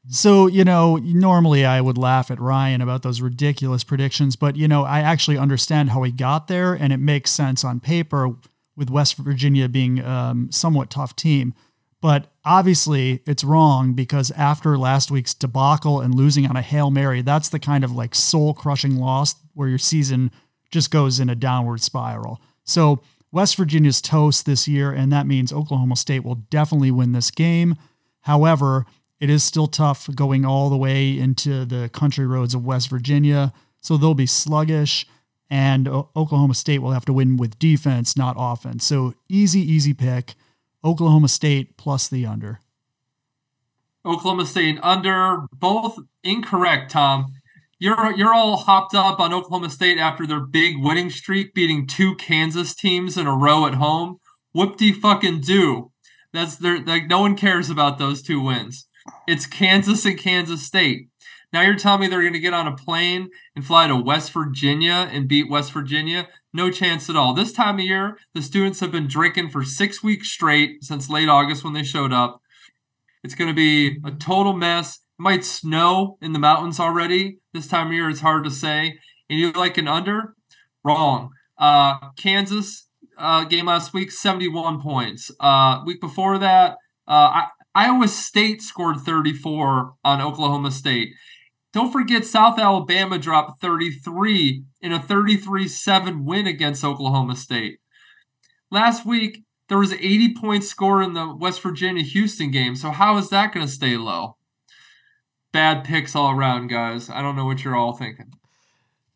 So, you know, normally I would laugh at Ryan about those ridiculous predictions, but, you know, I actually understand how he got there and it makes sense on paper with West Virginia being um, somewhat tough team. But obviously it's wrong because after last week's debacle and losing on a Hail Mary, that's the kind of like soul crushing loss where your season just goes in a downward spiral. So West Virginia's toast this year, and that means Oklahoma State will definitely win this game. However, it is still tough going all the way into the country roads of West Virginia. So they'll be sluggish, and Oklahoma State will have to win with defense, not offense. So easy, easy pick. Oklahoma State plus the under. Oklahoma State under, both incorrect, Tom. You're you're all hopped up on Oklahoma State after their big winning streak, beating two Kansas teams in a row at home. Whoop de fucking do. That's their like no one cares about those two wins. It's Kansas and Kansas State. Now you're telling me they're going to get on a plane and fly to West Virginia and beat West Virginia? No chance at all. This time of year, the students have been drinking for six weeks straight since late August when they showed up. It's going to be a total mess. It might snow in the mountains already. This time of year, it's hard to say. And you like an under? Wrong. Uh, Kansas uh, game last week, 71 points. Uh, week before that, uh, I, Iowa State scored 34 on Oklahoma State. Don't forget, South Alabama dropped 33 in a 33 7 win against Oklahoma State. Last week, there was an 80 point score in the West Virginia Houston game. So, how is that going to stay low? Bad picks all around, guys. I don't know what you're all thinking.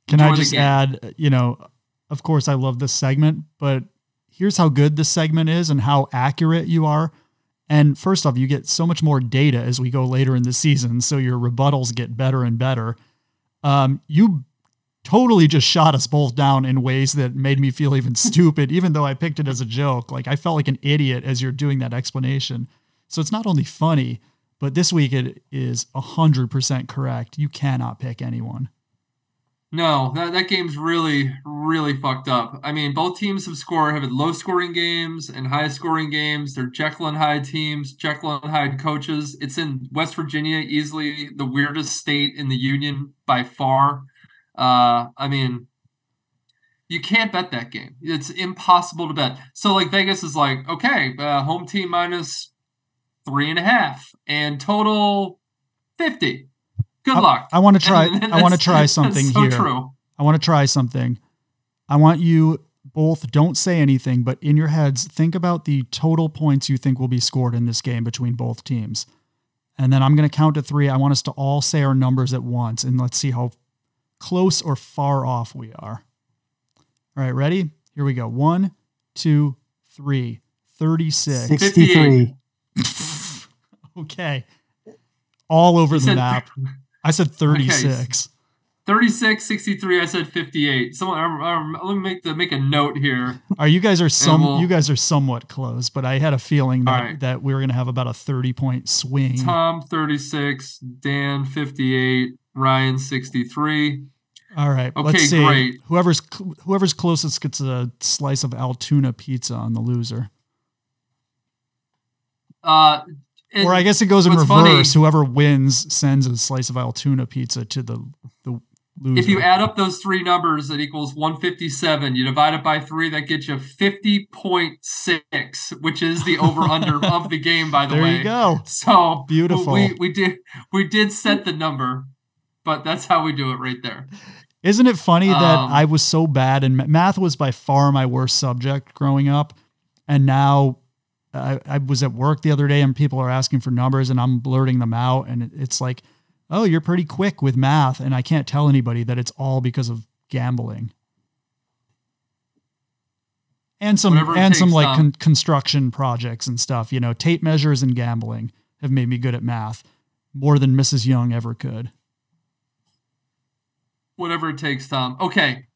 Can Enjoy I just add, you know, of course, I love this segment, but here's how good this segment is and how accurate you are. And first off, you get so much more data as we go later in the season, so your rebuttals get better and better. Um, you totally just shot us both down in ways that made me feel even stupid, even though I picked it as a joke. Like I felt like an idiot as you're doing that explanation. So it's not only funny, but this week it is 100% correct. You cannot pick anyone. No, that, that game's really, really fucked up. I mean, both teams have scored, have had low scoring games and high scoring games. They're Jekyll and Hyde teams, Jekyll and Hyde coaches. It's in West Virginia, easily the weirdest state in the union by far. Uh, I mean, you can't bet that game. It's impossible to bet. So, like, Vegas is like, okay, uh, home team minus three and a half and total 50 Good luck. I, I want to try. I want to try something so here. True. I want to try something. I want you both don't say anything, but in your heads, think about the total points you think will be scored in this game between both teams. And then I'm going to count to three. I want us to all say our numbers at once, and let's see how close or far off we are. All right, ready? Here we go. One, two, three. 36. 63. okay. All over the map. I said 36. Okay. 36, 63. I said 58. Someone, um, um, let me make the make a note here. Are you guys are some we'll, you guys are somewhat close, but I had a feeling that, right. that we were going to have about a 30 point swing. Tom 36, Dan 58, Ryan 63. All right. Okay, let's see. great. Whoever's whoever's closest gets a slice of Altoona pizza on the loser. Uh, it, or I guess it goes in reverse. Funny, Whoever wins sends a slice of Altoona pizza to the the loser. If you add up those three numbers, that equals 157. You divide it by three, that gets you 50.6, which is the over under of the game. By the there way, there you go. So beautiful. We we did we did set the number, but that's how we do it right there. Isn't it funny um, that I was so bad and math was by far my worst subject growing up, and now I, I was at work the other day and people are asking for numbers and I'm blurting them out. And it's like, oh, you're pretty quick with math. And I can't tell anybody that it's all because of gambling. And some Whatever and some like con- construction projects and stuff, you know, tape measures and gambling have made me good at math more than Mrs. Young ever could. Whatever it takes, Tom. Okay.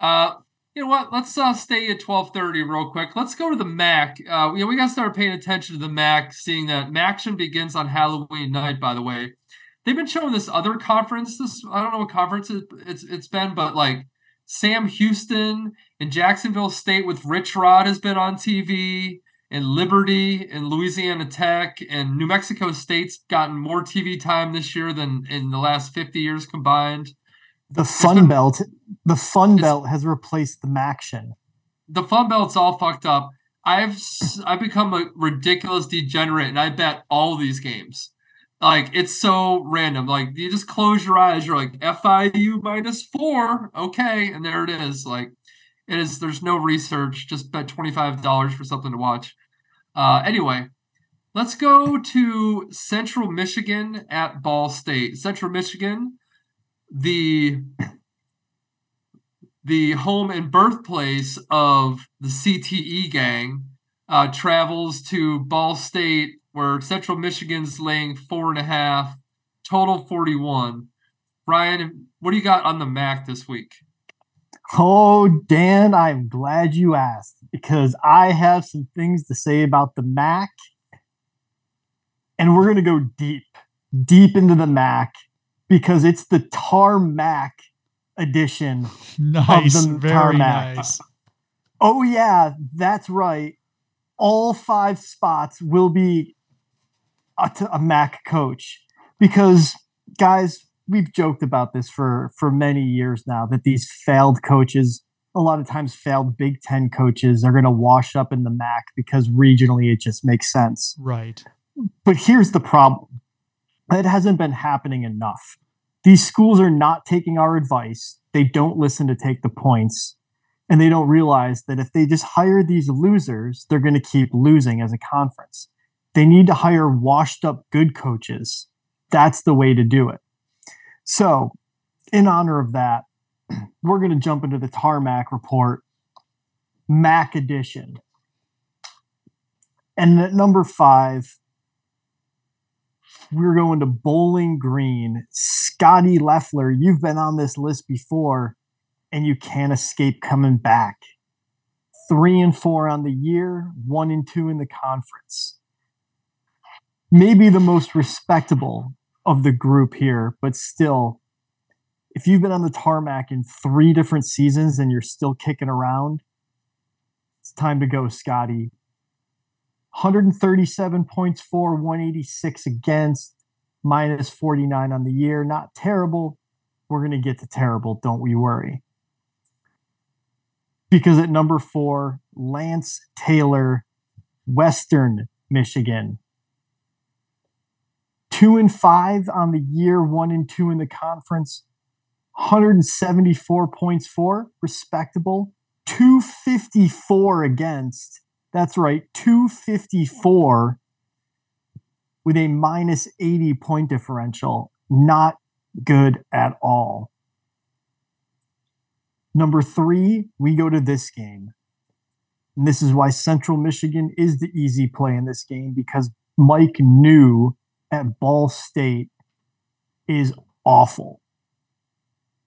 Uh, you know what? Let's uh, stay at twelve thirty real quick. Let's go to the MAC. Uh, you know, we got to start paying attention to the MAC, seeing that MACtion begins on Halloween night. By the way, they've been showing this other conference. This I don't know what conference it's it's been, but like Sam Houston and Jacksonville State with Rich Rod has been on TV, and Liberty and Louisiana Tech and New Mexico State's gotten more TV time this year than in the last fifty years combined. The Fun Belt, the Fun Belt has replaced the Maction. The Fun Belt's all fucked up. I've I've become a ridiculous degenerate, and I bet all these games. Like it's so random. Like you just close your eyes, you're like FIU minus four, okay, and there it is. Like it is. There's no research. Just bet twenty five dollars for something to watch. Uh, anyway, let's go to Central Michigan at Ball State. Central Michigan the the home and birthplace of the CTE gang uh, travels to Ball State, where Central Michigan's laying four and a half, total 41. Ryan, what do you got on the MAC this week? Oh, Dan, I'm glad you asked because I have some things to say about the MAC. And we're going to go deep, deep into the MAC because it's the tarmac edition. Nice, of the very tarmac. nice. Oh yeah, that's right. All five spots will be a, a Mac coach because guys, we've joked about this for for many years now that these failed coaches a lot of times failed Big Ten coaches are going to wash up in the MAC because regionally it just makes sense. Right. But here's the problem it hasn't been happening enough. These schools are not taking our advice, they don't listen to take the points, and they don't realize that if they just hire these losers, they're going to keep losing as a conference. They need to hire washed up good coaches. That's the way to do it. So, in honor of that, we're going to jump into the tarmac report, Mac edition. And at number five, we're going to Bowling Green. Scotty Loeffler, you've been on this list before, and you can't escape coming back. Three and four on the year, one and two in the conference. Maybe the most respectable of the group here, but still if you've been on the tarmac in three different seasons and you're still kicking around, it's time to go, Scotty. 137 points for, 186 against, minus 49 on the year. Not terrible. We're going to get to terrible, don't we worry. Because at number four, Lance Taylor, Western Michigan. Two and five on the year, one and two in the conference. 174 points for, respectable. 254 against. That's right, 254 with a minus 80 point differential. Not good at all. Number three, we go to this game. And this is why Central Michigan is the easy play in this game because Mike Neu at Ball State is awful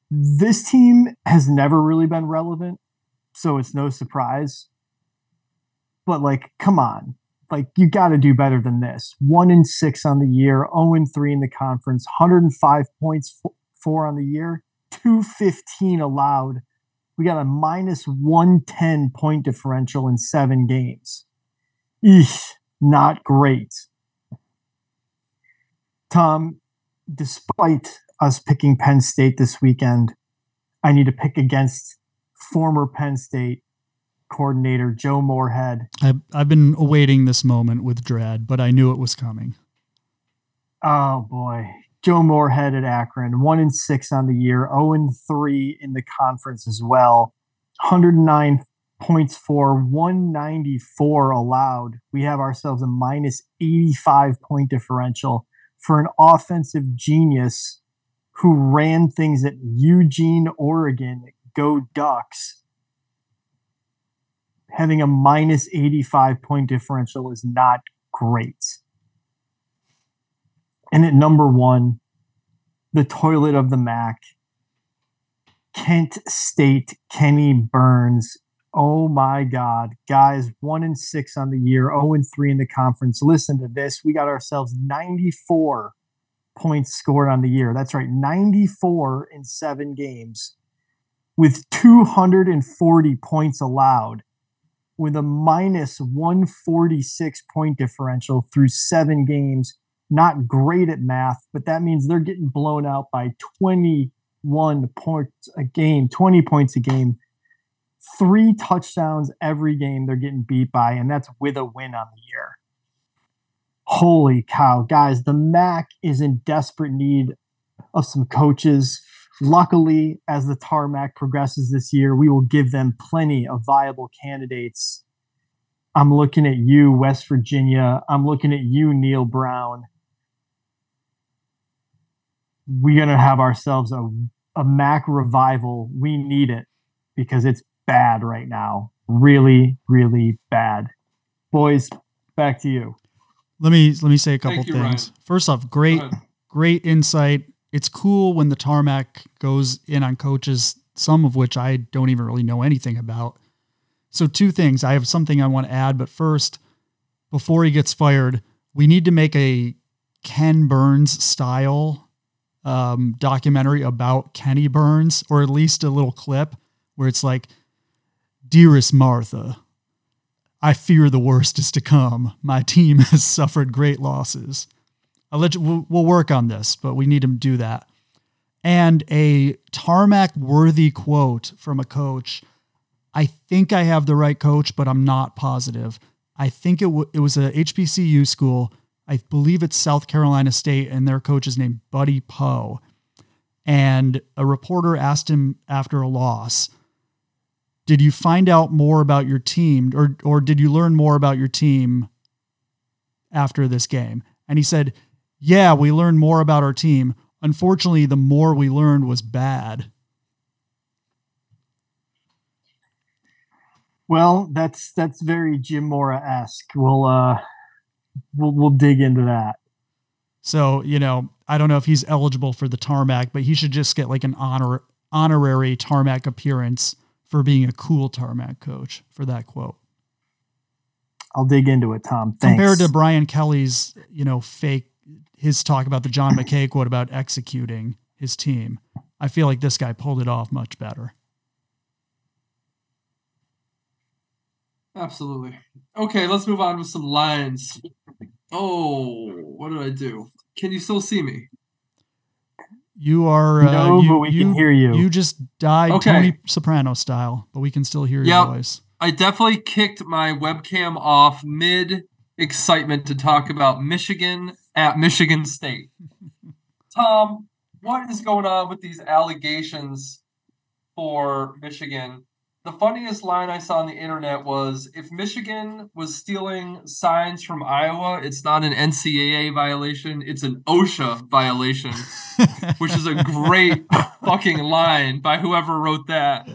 this team has never really been relevant, so it's no surprise. But like, come on, like you got to do better than this. One in six on the year, zero oh and three in the conference, 105 points four on the year, 215 allowed. We got a minus 110 point differential in seven games. Eesh, not great. Tom, despite us picking Penn State this weekend, I need to pick against former Penn State coordinator Joe Moorhead. I've, I've been awaiting this moment with dread, but I knew it was coming. Oh boy. Joe Moorhead at Akron, one and six on the year, 0 and three in the conference as well. 109 points for 194 allowed. We have ourselves a minus 85 point differential for an offensive genius who ran things at Eugene, Oregon, go Ducks, having a minus 85 point differential is not great. And at number one, the toilet of the MAC, Kent State, Kenni Burns. Oh my God. Guys, one and six on the year, 0 and three in the conference. Listen to this. We got ourselves 94 points scored on the year. That's right, 94 in seven games with 240 points allowed with a minus 146 point differential through seven games. Not great at math, but that means they're getting blown out by 21 points a game, 20 points a game. Three touchdowns every game they're getting beat by, and that's with a win on the year holy cow, guys, the MAC is in desperate need of some coaches. Luckily, as the tarmac progresses this year, we will give them plenty of viable candidates. I'm looking at you, West Virginia. I'm looking at you, Neal Brown. We're going to have ourselves a, a MAC revival. We need it because it's bad right now. Really, really bad. Boys, back to you. Let me let me say a couple you, things. Ryan. First off, great great insight. It's cool when the tarmac goes in on coaches, some of which I don't even really know anything about. So two things. I have something I want to add, but first, before he gets fired, we need to make a Ken Burns style um, documentary about Kenni Burns, or at least a little clip where it's like, Dearest Martha, I fear the worst is to come. My team has suffered great losses. I'll we'll work on this, but we need him to do that. And a tarmac worthy quote from a coach. I think I have the right coach, but I'm not positive. I think it, w- it was a HBCU school. I believe it's South Carolina State, and their coach is named Buddy Pough. And a reporter asked him after a loss, did you find out more about your team or or did you learn more about your team after this game? And he said, "Yeah, we learned more about our team. Unfortunately, the more we learned was bad." Well, that's that's very Jim Mora esque. We'll uh, we'll we'll dig into that. So you know, I don't know if he's eligible for the tarmac, but he should just get like an honor honorary tarmac appearance for being a cool tarmac coach for that quote. I'll dig into it, Tom. Thanks. Compared to Brian Kelly's, you know, fake his talk about the John McKay quote about executing his team, I feel like this guy pulled it off much better. Absolutely. Okay, let's move on with some lines. Oh, what did I do? Can you still see me? You are. Uh, no, you, but we you, can hear you. You just died Okay. Tony Soprano style, but we can still hear your voice. I definitely kicked my webcam off mid excitement to talk about Michigan at Michigan State. Tom, what is going on with these allegations for Michigan? The funniest line I saw on the internet was if Michigan was stealing signs from Iowa, it's not an NCAA violation, it's an OSHA violation, which is a great fucking line by whoever wrote that.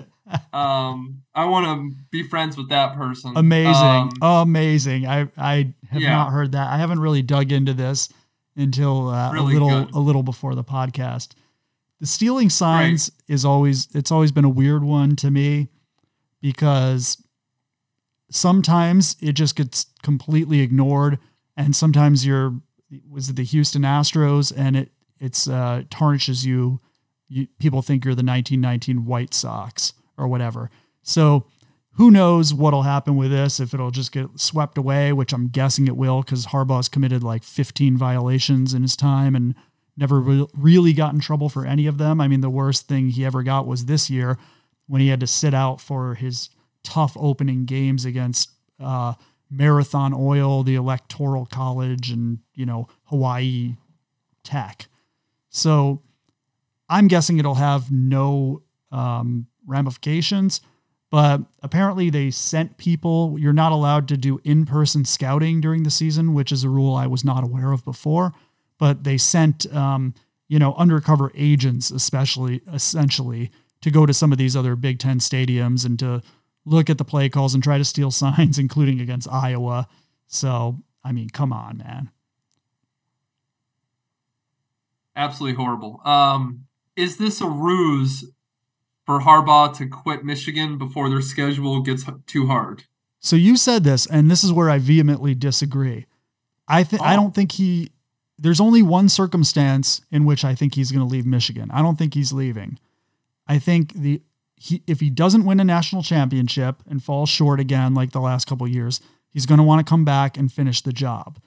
Um, I want to be friends with that person. Amazing, Um, amazing. I I have Yeah. not heard that. I haven't really dug into this until uh, Really a little good. a little before the podcast. The stealing signs is always it's always been a weird one to me because sometimes it just gets completely ignored and sometimes you're was it the Houston Astros and it it's uh tarnishes you you people think you're the 1919 White Sox or whatever. So who knows what'll happen with this if it'll just get swept away, which I'm guessing it will because Harbaugh's committed like 15 violations in his time and never re- really got in trouble for any of them. I mean, the worst thing he ever got was this year when he had to sit out for his tough opening games against uh, Marathon Oil, the Electoral College, and you know Hawaii Tech. So I'm guessing it'll have no um, ramifications. But apparently, they sent people. You're not allowed to do in person scouting during the season, which is a rule I was not aware of before. But they sent, um, you know, undercover agents, especially, essentially, to go to some of these other Big Ten stadiums and to look at the play calls and try to steal signs, including against Iowa. So, I mean, come on, man. absolutely horrible. Um, is this a ruse for Harbaugh to quit Michigan before their schedule gets too hard? So you said this, and this is where I vehemently disagree. I think I Oh. don't think he. There's only one circumstance in which I think he's going to leave Michigan. I don't think he's leaving. I think the he if he doesn't win a national championship and falls short again like the last couple of years, he's going to want to come back and finish the job.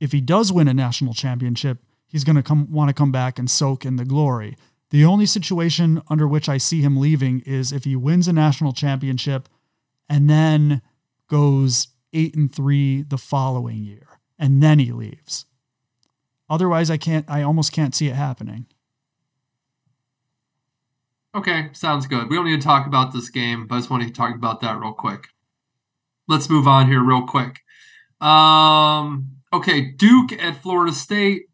If he does win a national championship, he's going to come want to come back and soak in the glory. The only situation under which I see him leaving is if he wins a national championship and then goes 8 and 3 the following year and then he leaves. Otherwise I can't I almost can't see it happening. Okay, sounds good. We don't need to talk about this game, but I just want to talk about that real quick. Let's move on here real quick. Um, okay, Duke at Florida State.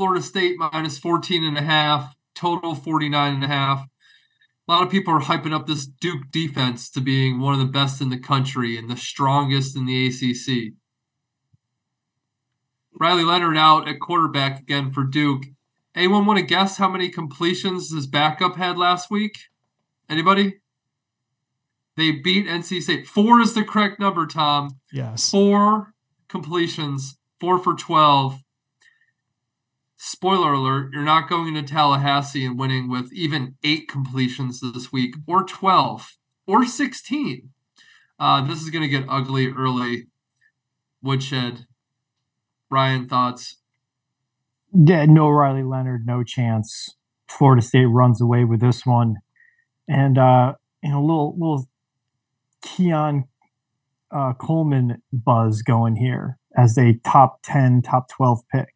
Florida State minus 14 and a half, total 49 and a half. A lot of people are hyping up this Duke defense to being one of the best in the country and the strongest in the ACC. Riley Leonard out at quarterback again for Duke. Anyone want to guess how many completions his backup had last week? Anybody? They beat NC State. Four is the correct number, Tom. Yes. Four completions, four for 12. Spoiler alert, you're not going to Tallahassee and winning with even eight completions this week, or 12, or 16. Uh, this is going to get ugly early. Woodshed, Ryan, thoughts? Yeah, no Riley Leonard, no chance. Florida State runs away with this one, and uh, you know, little little Keon uh, Coleman buzz going here as a top ten, top twelve pick.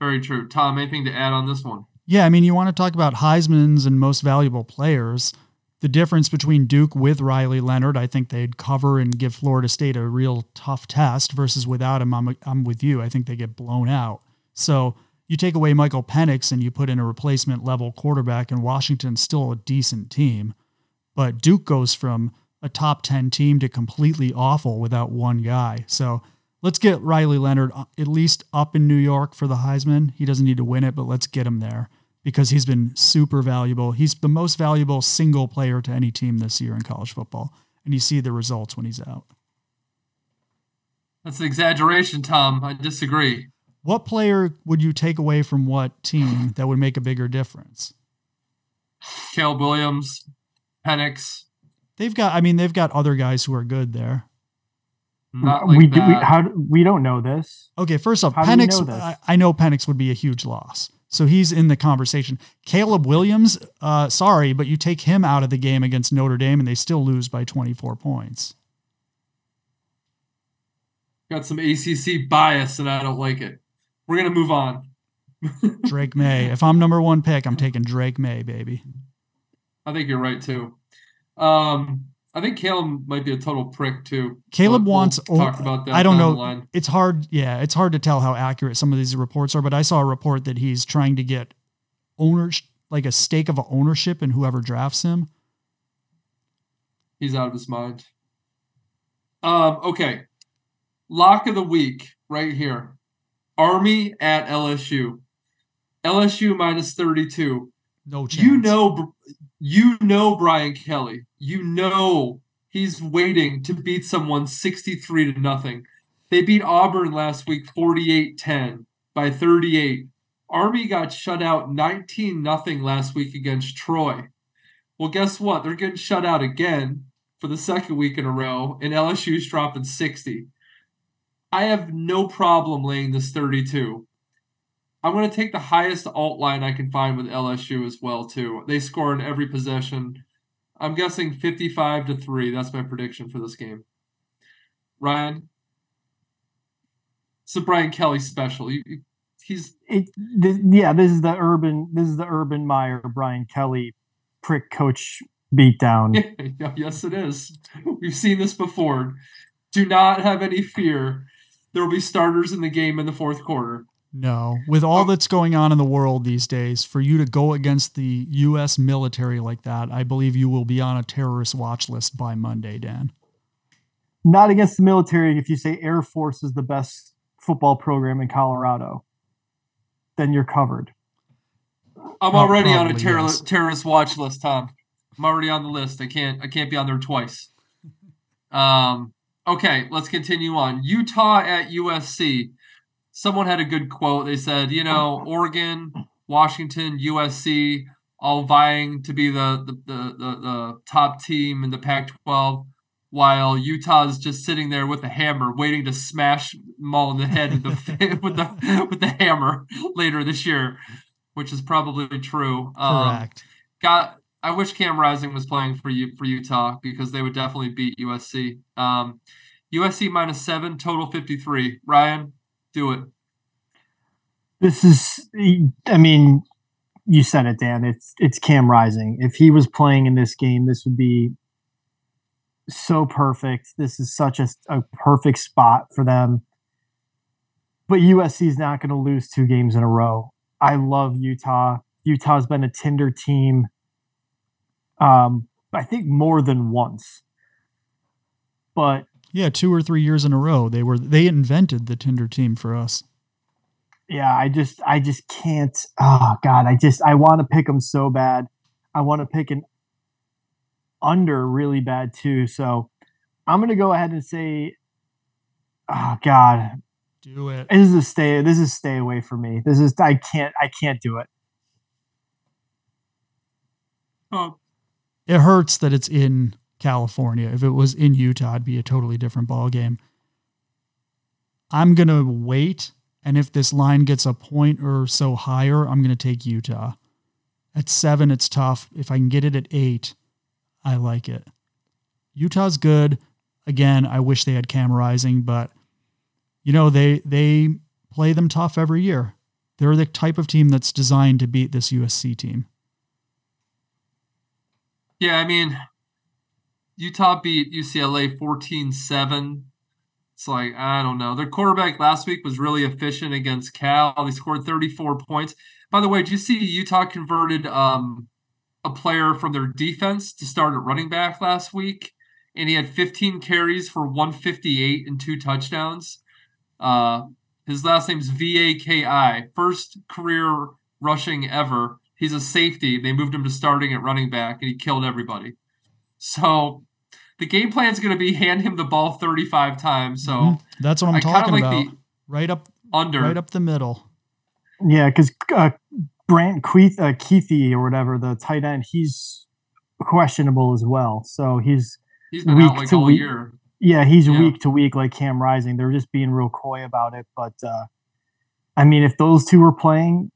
Very true. Tom, anything to add on this one? Yeah, I mean, you want to talk about Heisman's and most valuable players. The difference between Duke with Riley Leonard, I think they'd cover and give Florida State a real tough test versus without him. I'm, I'm with you. I think they get blown out. So you take away Michael Penix and you put in a replacement level quarterback, and Washington's still a decent team. But Duke goes from a top 10 team to completely awful without one guy. So let's get Riley Leonard uh, at least up in New York for the Heisman. He doesn't need to win it, but let's get him there because he's been super valuable. He's the most valuable single player to any team this year in college football. And you see the results when he's out. That's an exaggeration, Tom. I disagree. What player would you take away from what team that would make a bigger difference? Caleb Williams, Penix. They've got. I mean, they've got other guys who are good there. Not like we, that. we how do, we don't know this. Okay, first off, How Penix. know? I, I know Penix would be a huge loss, so he's in the conversation. Caleb Williams, uh, sorry, but you take him out of the game against Notre Dame, and they still lose by 24 points. Got some ACC bias, and I don't like it. We're gonna move on. Drake Maye. If I'm number one pick, I'm taking Drake Maye, baby. I think you're right too. Um, I think Caleb might be a total prick too. Caleb we'll wants. talk about that. I don't know. line. It's hard. Yeah, it's hard to tell how accurate some of these reports are. But I saw a report that he's trying to get owners like a stake of ownership in whoever drafts him. He's out of his mind. Um, okay. Lock of the week right here. Army at LSU. LSU minus 32. No chance. You know you know Brian Kelly. You know he's waiting to beat someone 63 to nothing. They beat Auburn last week 48-10 by 38. Army got shut out 19 nothing last week against Troy. Well, guess what? They're getting shut out again for the second week in a row, and LSU's dropping 60. I have no problem laying this 32. I'm going to take the highest alt line I can find with LSU as well too. They score in every possession. I'm guessing 55 to 3. That's my prediction for this game. Ryan, it's a Brian Kelly special. You, you- he's It, yeah, this is the urban. This is the Urban Meyer Brian Kelly prick coach beatdown. Yes, it is. We've seen this before. Do not have any fear. There will be starters in the game in the fourth quarter. No, with all that's going on in the world these days, for you to go against the U.S. military like that, I believe you will be on a terrorist watch list by Monday, Dan. Not against the military. If you say Air Force is the best football program in Colorado, then you're covered. I'm Oh, already on a probably, terror- yes. terrorist watch list, Tom. I'm already on the list. I can't I can't be on there twice. Um okay, let's continue on. Utah at USC. Someone had a good quote. They said, you know, Oregon, Washington, USC all vying to be the the, the, the, the top team in the Pac-12 while Utah's just sitting there with a hammer waiting to smash them all in the head with the with the with the hammer later this year, which is probably true. Um, Correct. got I wish Cam Rising was playing for you for Utah because they would definitely beat USC. Um, USC minus seven, total fifty three. Ryan, do it. This is, I mean, you said it, Dan. It's it's Cam Rising. If he was playing in this game, this would be so perfect. This is such a, a perfect spot for them. But USC is not going to lose two games in a row. I love Utah. Utah's been a Tinder team. Um, I think more than once. But Yeah, two or three years in a row, they were they invented the Tinder team for us. yeah, I just I just can't. Oh God, I just I want to pick them so bad. I want to pick an under really bad too. So I'm gonna go ahead and say, oh God, Do it. This is a stay. This is stay away from me. This is I can't. I can't do it. Oh, It hurts that it's in California. If it was in Utah, it'd be a totally different ball game. I'm gonna wait, and if this line gets a point or so higher, I'm gonna take Utah. At seven, it's tough. If I can get it at eight, I like it. Utah's good. Again, I wish they had Cam Rising, but you know they they play them tough every year. They're the type of team that's designed to beat this USC team. yeah. I mean, Utah beat UCLA 14 7. It's like, I don't know. Their quarterback last week was really efficient against Cal. They scored 34 points. By the way, did you see Utah converted um, a player from their defense to start at running back last week? And he had 15 carries for 158 and two touchdowns. Uh, his last name's V A K I. First career rushing ever. He's a safety. They moved him to starting at running back, and he killed everybody. So the game plan is going to be hand him the ball 35 times. So Mhm. That's what I'm I talking like about. right up under. right up the middle. Yeah, because uh, Brant Keith, uh, Kuithe or whatever the tight end, he's questionable as well. So he's He's been week out like to all week. year. yeah he's Yeah. week to week like Cam Rising. They're just being real coy about it. But uh, I mean, if those two were playing,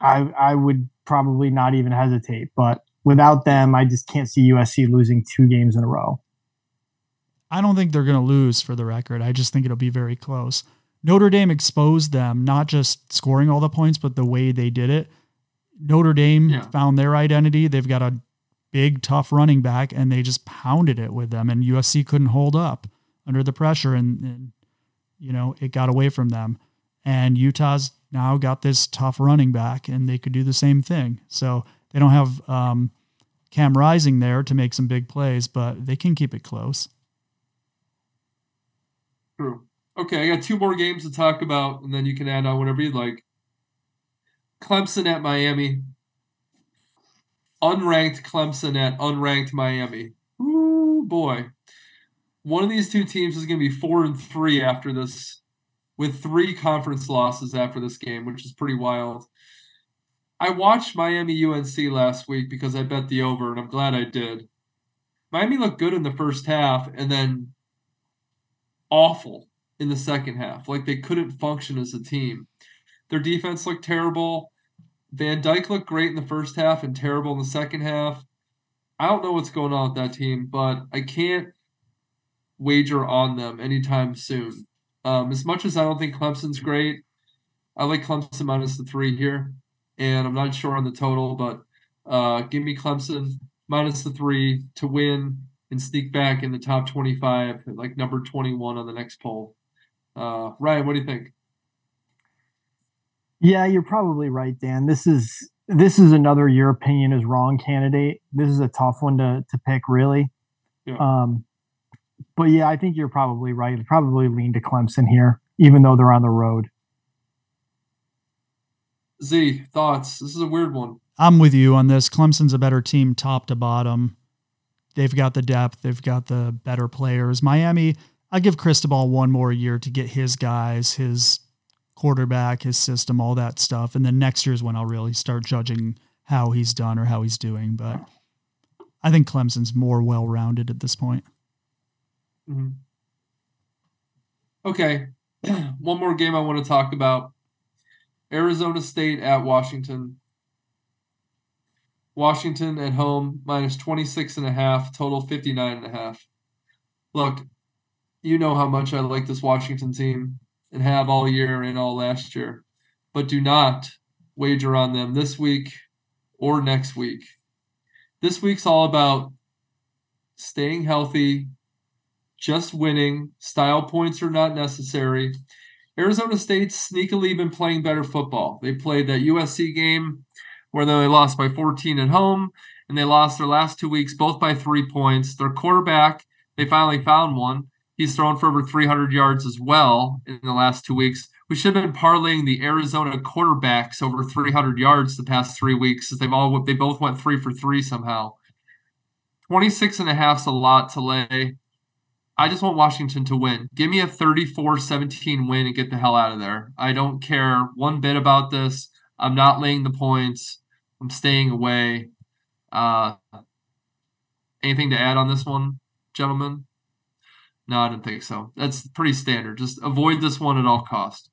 I I would probably not even hesitate. But without them, I just can't see USC losing two games in a row. I don't think they're going to lose for the record. I just think it'll be very close. Notre Dame exposed them, not just scoring all the points, but the way they did it. Notre Dame Yeah. found their identity. They've got a big, tough running back, and they just pounded it with them. And USC couldn't hold up under the pressure, and, and you know it got away from them. And Utah's now got this tough running back, and they could do the same thing. So they don't have um, Cam Rising there to make some big plays, but they can keep it close. True. Okay, I got two more games to talk about, and then you can add on whatever you'd like. Clemson at Miami. Unranked Clemson at unranked Miami. Ooh boy. One of these two teams is going to be four and three after this, with three conference losses after this game, which is pretty wild. I watched Miami UNC last week because I bet the over, and I'm glad I did. Miami looked good in the first half, and then awful in the second half. Like they couldn't function as a team. Their defense looked terrible. Van Dyke looked great in the first half and terrible in the second half. I don't know what's going on with that team, but I can't wager on them anytime soon. Um, as much as I don't think Clemson's great, I like Clemson minus the three here, and I'm not sure on the total, but uh, give me Clemson minus the three to win and sneak back in the top 25 like number 21 on the next poll. Uh, Ryan, what do you think? Yeah, you're probably right, Dan. This is this is another your opinion is wrong candidate. This is a tough one to to pick, really. Yeah. Um, but yeah, I think you're probably right. Probably lean to Clemson here, even though they're on the road. Z, thoughts? This is a weird one. I'm with you on this. Clemson's a better team top to bottom. They've got the depth, they've got the better players. Miami, I give Cristobal one more year to get his guys, his quarterback, his system, all that stuff. And then next year's when I'll really start judging how he's done or how he's doing. But I think Clemson's more well rounded at this point. Mhm. Okay, one more game I want to talk about. Arizona State at Washington. Washington at home minus 26 and a half, total 59 and a half. Look, you know how much I like this Washington team and have all year and all last year, but do not wager on them this week or next week. This week's all about staying healthy, just winning. Style points are not necessary. Arizona State's sneakily been playing better football. They played that USC game where they lost by 14 at home, and they lost their last two weeks both by three points. Their quarterback, they finally found one. He's thrown for over 300 yards as well in the last two weeks. We should have been parlaying the Arizona quarterbacks over 300 yards the past three weeks, as they've all they both went three for three somehow. 26 and a half's a lot to lay. I just want Washington to win. Give me a 34-17 win and get the hell out of there. I don't care one bit about this. I'm not laying the points. I'm staying away. Uh, anything to add on this one, gentlemen? No, I didn't think so. That's pretty standard. Just avoid this one at all cost.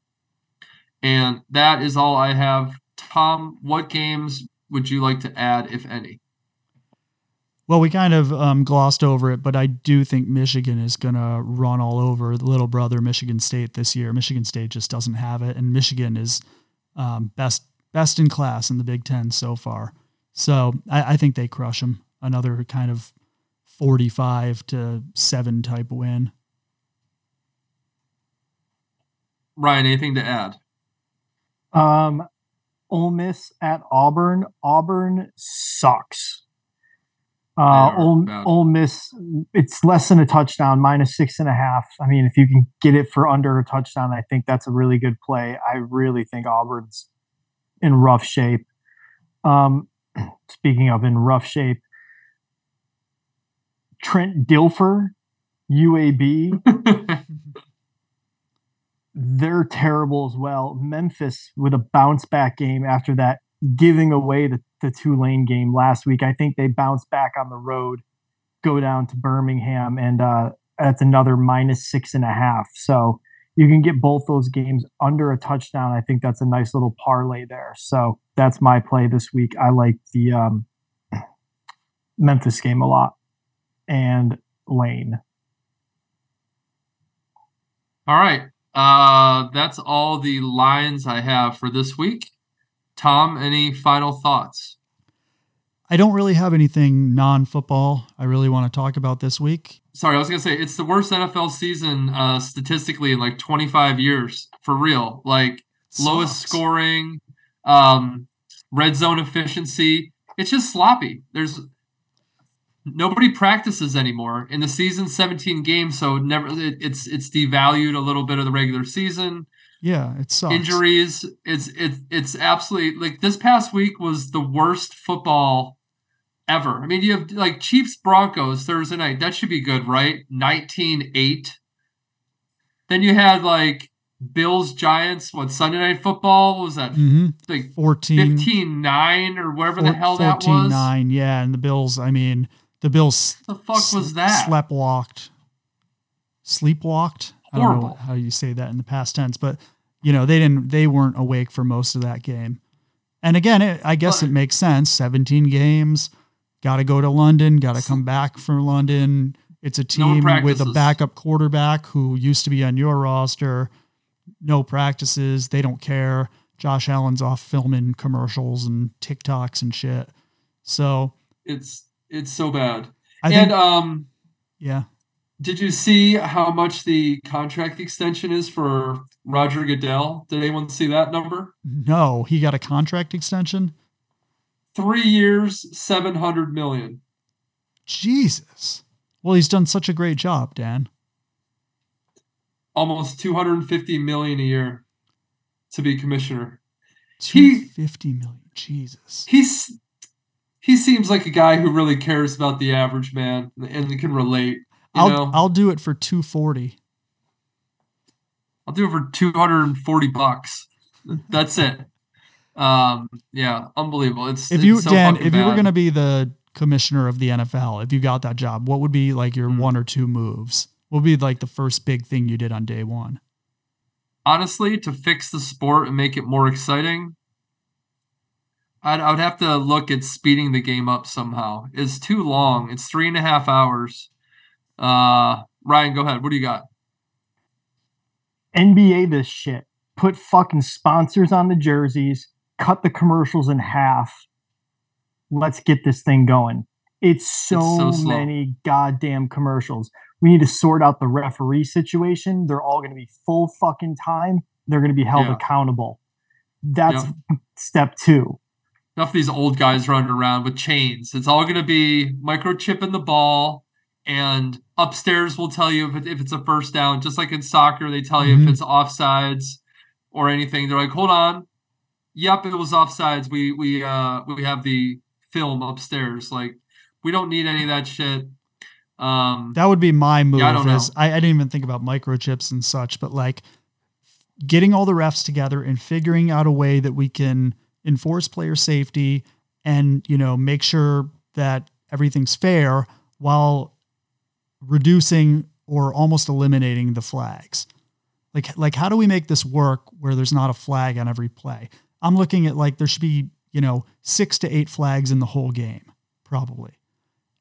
And that is all I have. Tom, what games would you like to add, if any? Well, we kind of um, glossed over it, but I do think Michigan is going to run all over the little brother Michigan State this year. Michigan State just doesn't have it, and Michigan is um, best best in class in the Big Ten so far. So I, I think they crush them. Another kind of forty-five to seven type win. Ryan, anything to add? Um, Ole Miss at Auburn. Auburn sucks. Uh, Ole, Ole Miss, it's less than a touchdown, minus six and a half. I mean, if you can get it for under a touchdown, I think that's a really good play. I really think Auburn's in rough shape. Um, speaking of in rough shape, Trent Dilfer, UAB, they're terrible as well. Memphis with a bounce back game after that, giving away the the Tulane game last week. I think they bounce back on the road, go down to Birmingham, and uh, that's another minus six and a half. So you can get both those games under a touchdown. I think that's a nice little parlay there. So that's my play this week. I like the um, Memphis game a lot and Lane. All right. Uh, that's all the lines I have for this week. Tom, any final thoughts? I don't really have anything non football I really want to talk about this week. Sorry, I was going to say it's the worst NFL season uh, statistically in like 25 years, for real. Like Sucks. lowest scoring, um, red zone efficiency. It's just sloppy. There's nobody practices anymore in the season 17 games so never it, it's it's devalued a little bit of the regular season yeah, it sucks. Injuries. It's it, it's absolutely like this past week was the worst football ever. I mean, you have like Chiefs Broncos Thursday night. That should be good, right? 19-8. Then you had like Bills Giants, what Sunday night football was that mm-hmm. like 14 15-9 or whatever the hell that was. 14-9, yeah, and the Bills, I mean, the Bills the fuck was that? Sleptwalked. Sleepwalked? I don't know how you say that in the past tense, but you know they didn't they weren't awake for most of that game. And again, it, I guess it makes sense. 17 games, got to go to London, got to come back from London. It's a team no with a backup quarterback who used to be on your roster. No practices, they don't care. Josh Allen's off filming commercials and TikToks and shit. So it's it's so bad. I and think, um yeah. Did you see how much the contract extension is for Roger Goodell? Did anyone see that number? No, he got a contract extension. Three years, seven hundred million. Jesus. Well, he's done such a great job, Dan. Almost two hundred and fifty million a year to be commissioner. Two fifty million. Jesus. He's he seems like a guy who really cares about the average man and can relate. I'll know? I'll do it for two forty. I'll do it for two hundred and forty bucks. That's it. Um, yeah, unbelievable. It's if you it's so Dan, if bad. you were gonna be the commissioner of the NFL, if you got that job, what would be like your mm. one or two moves? What would be like the first big thing you did on day one? Honestly, to fix the sport and make it more exciting, I'd, I would have to look at speeding the game up somehow. It's too long. It's three and a half hours. Uh, Ryan, go ahead. What do you got? NBA this shit. Put fucking sponsors on the jerseys, cut the commercials in half. Let's get this thing going. It's so, it's so many goddamn commercials. We need to sort out the referee situation. They're all going to be full fucking time. They're going to be held yeah. accountable. That's yep. step two. Enough of these old guys running around with chains. It's all going to be microchip in the ball and upstairs will tell you if, it, if it's a first down just like in soccer they tell you mm-hmm. if it's offsides or anything they're like hold on yep it was offsides we we uh we have the film upstairs like we don't need any of that shit Um, that would be my move. Yeah, I don't is know. I, I didn't even think about microchips and such, but like getting all the refs together and figuring out a way that we can enforce player safety and you know make sure that everything's fair while reducing or almost eliminating the flags. Like like how do we make this work where there's not a flag on every play? I'm looking at like there should be, you know, 6 to 8 flags in the whole game probably.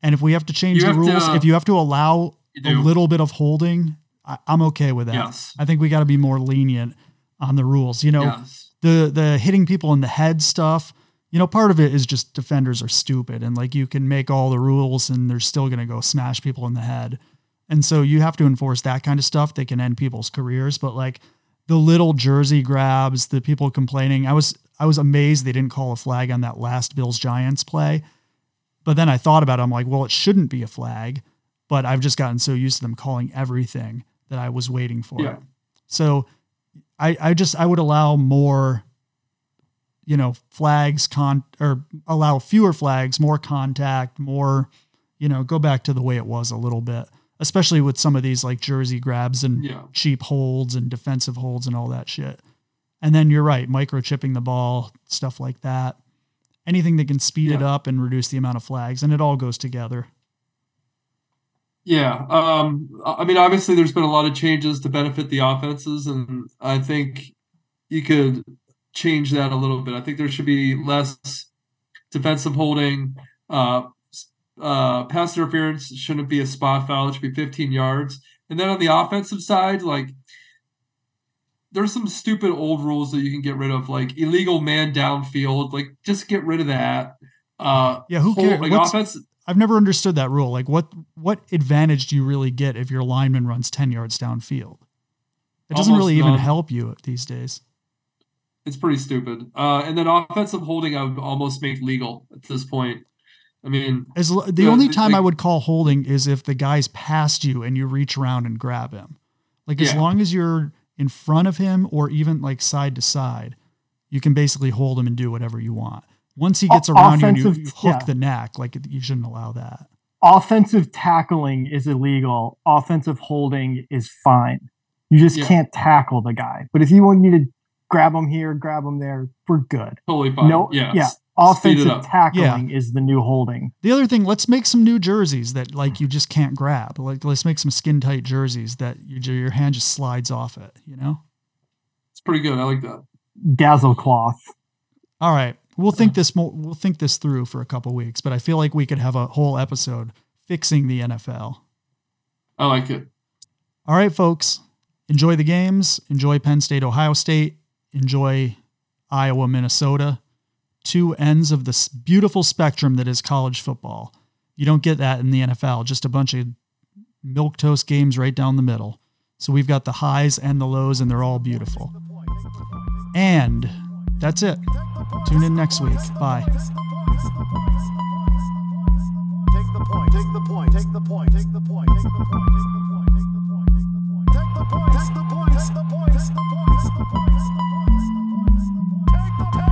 And if we have to change You the rules, to- if you have to allow a little bit of holding, I, I'm okay with that. Yes. I think we got to be more lenient on the rules. You know, yes. the the hitting people in the head stuff. You know, part of it is just defenders are stupid, and like you can make all the rules, and they're still going to go smash people in the head. And so you have to enforce that kind of stuff. They can end people's careers, but like the little jersey grabs, the people complaining. I was I was amazed they didn't call a flag on that last Bills Giants play. But then I thought about it. I'm like, well, it shouldn't be a flag, but I've just gotten so used to them calling everything that I was waiting for Yeah. So I I just I would allow more you know flags con or allow fewer flags more contact more you know go back to the way it was a little bit especially with some of these like jersey grabs and Yeah. cheap holds and defensive holds and all that shit and then you're right microchipping the ball stuff like that anything that can speed it up and reduce the amount of flags and it all goes together Yeah. Um, I mean, obviously, there's been a lot of changes to benefit the offenses, and I think you could change that a little bit. I think there should be less defensive holding. Uh, uh, pass interference shouldn't be a spot foul. It should be 15 yards. And then on the offensive side, like there's some stupid old rules that you can get rid of, like illegal man downfield. Like just get rid of that. Uh, Yeah, who hold- cares? Like What's- offense. i've never understood that rule like what what advantage do you really get if your lineman runs 10 yards downfield it doesn't really even help you these days It's pretty stupid. Uh, and then offensive holding, I would almost make legal at this point. I mean, As l- the Yeah, only the- time I would call holding is if the guy's past you and you reach around and grab him. Like as long as you're in front of him or even like side to side, you can basically hold him and do whatever you want. Once he O- gets around you and you, you hook yeah. the neck, like you shouldn't allow that. Offensive tackling is illegal. Offensive holding is fine. You just Yeah. can't tackle the guy. But if you want me to grab them here, grab them there, we're good. totally fine. No, yeah. yeah. s- speed it Offensive up. tackling is the new holding. The other thing, let's make some new jerseys that like you just can't grab. Like let's make some skin tight jerseys that you, your hand just slides off it, you know? It's pretty good. I like that. Dazzle cloth. All right. We'll think this more we'll think this through for a couple weeks, but I feel like we could have a whole episode fixing the NFL. I like it. All right, folks. Enjoy the games. Enjoy Penn State, Ohio State. Enjoy Iowa, Minnesota. Two ends of this beautiful spectrum that is college football. You don't get that in the NFL, just a bunch of milk toast games right down the middle. So we've got the highs and the lows, and they're all beautiful. And that's it. Tune in next week. Bye. Take the point. Take the point. Take the point. Take the point. Take the point. Take the point. Take the points. Take the points. Take the points. Take the points. Take the points.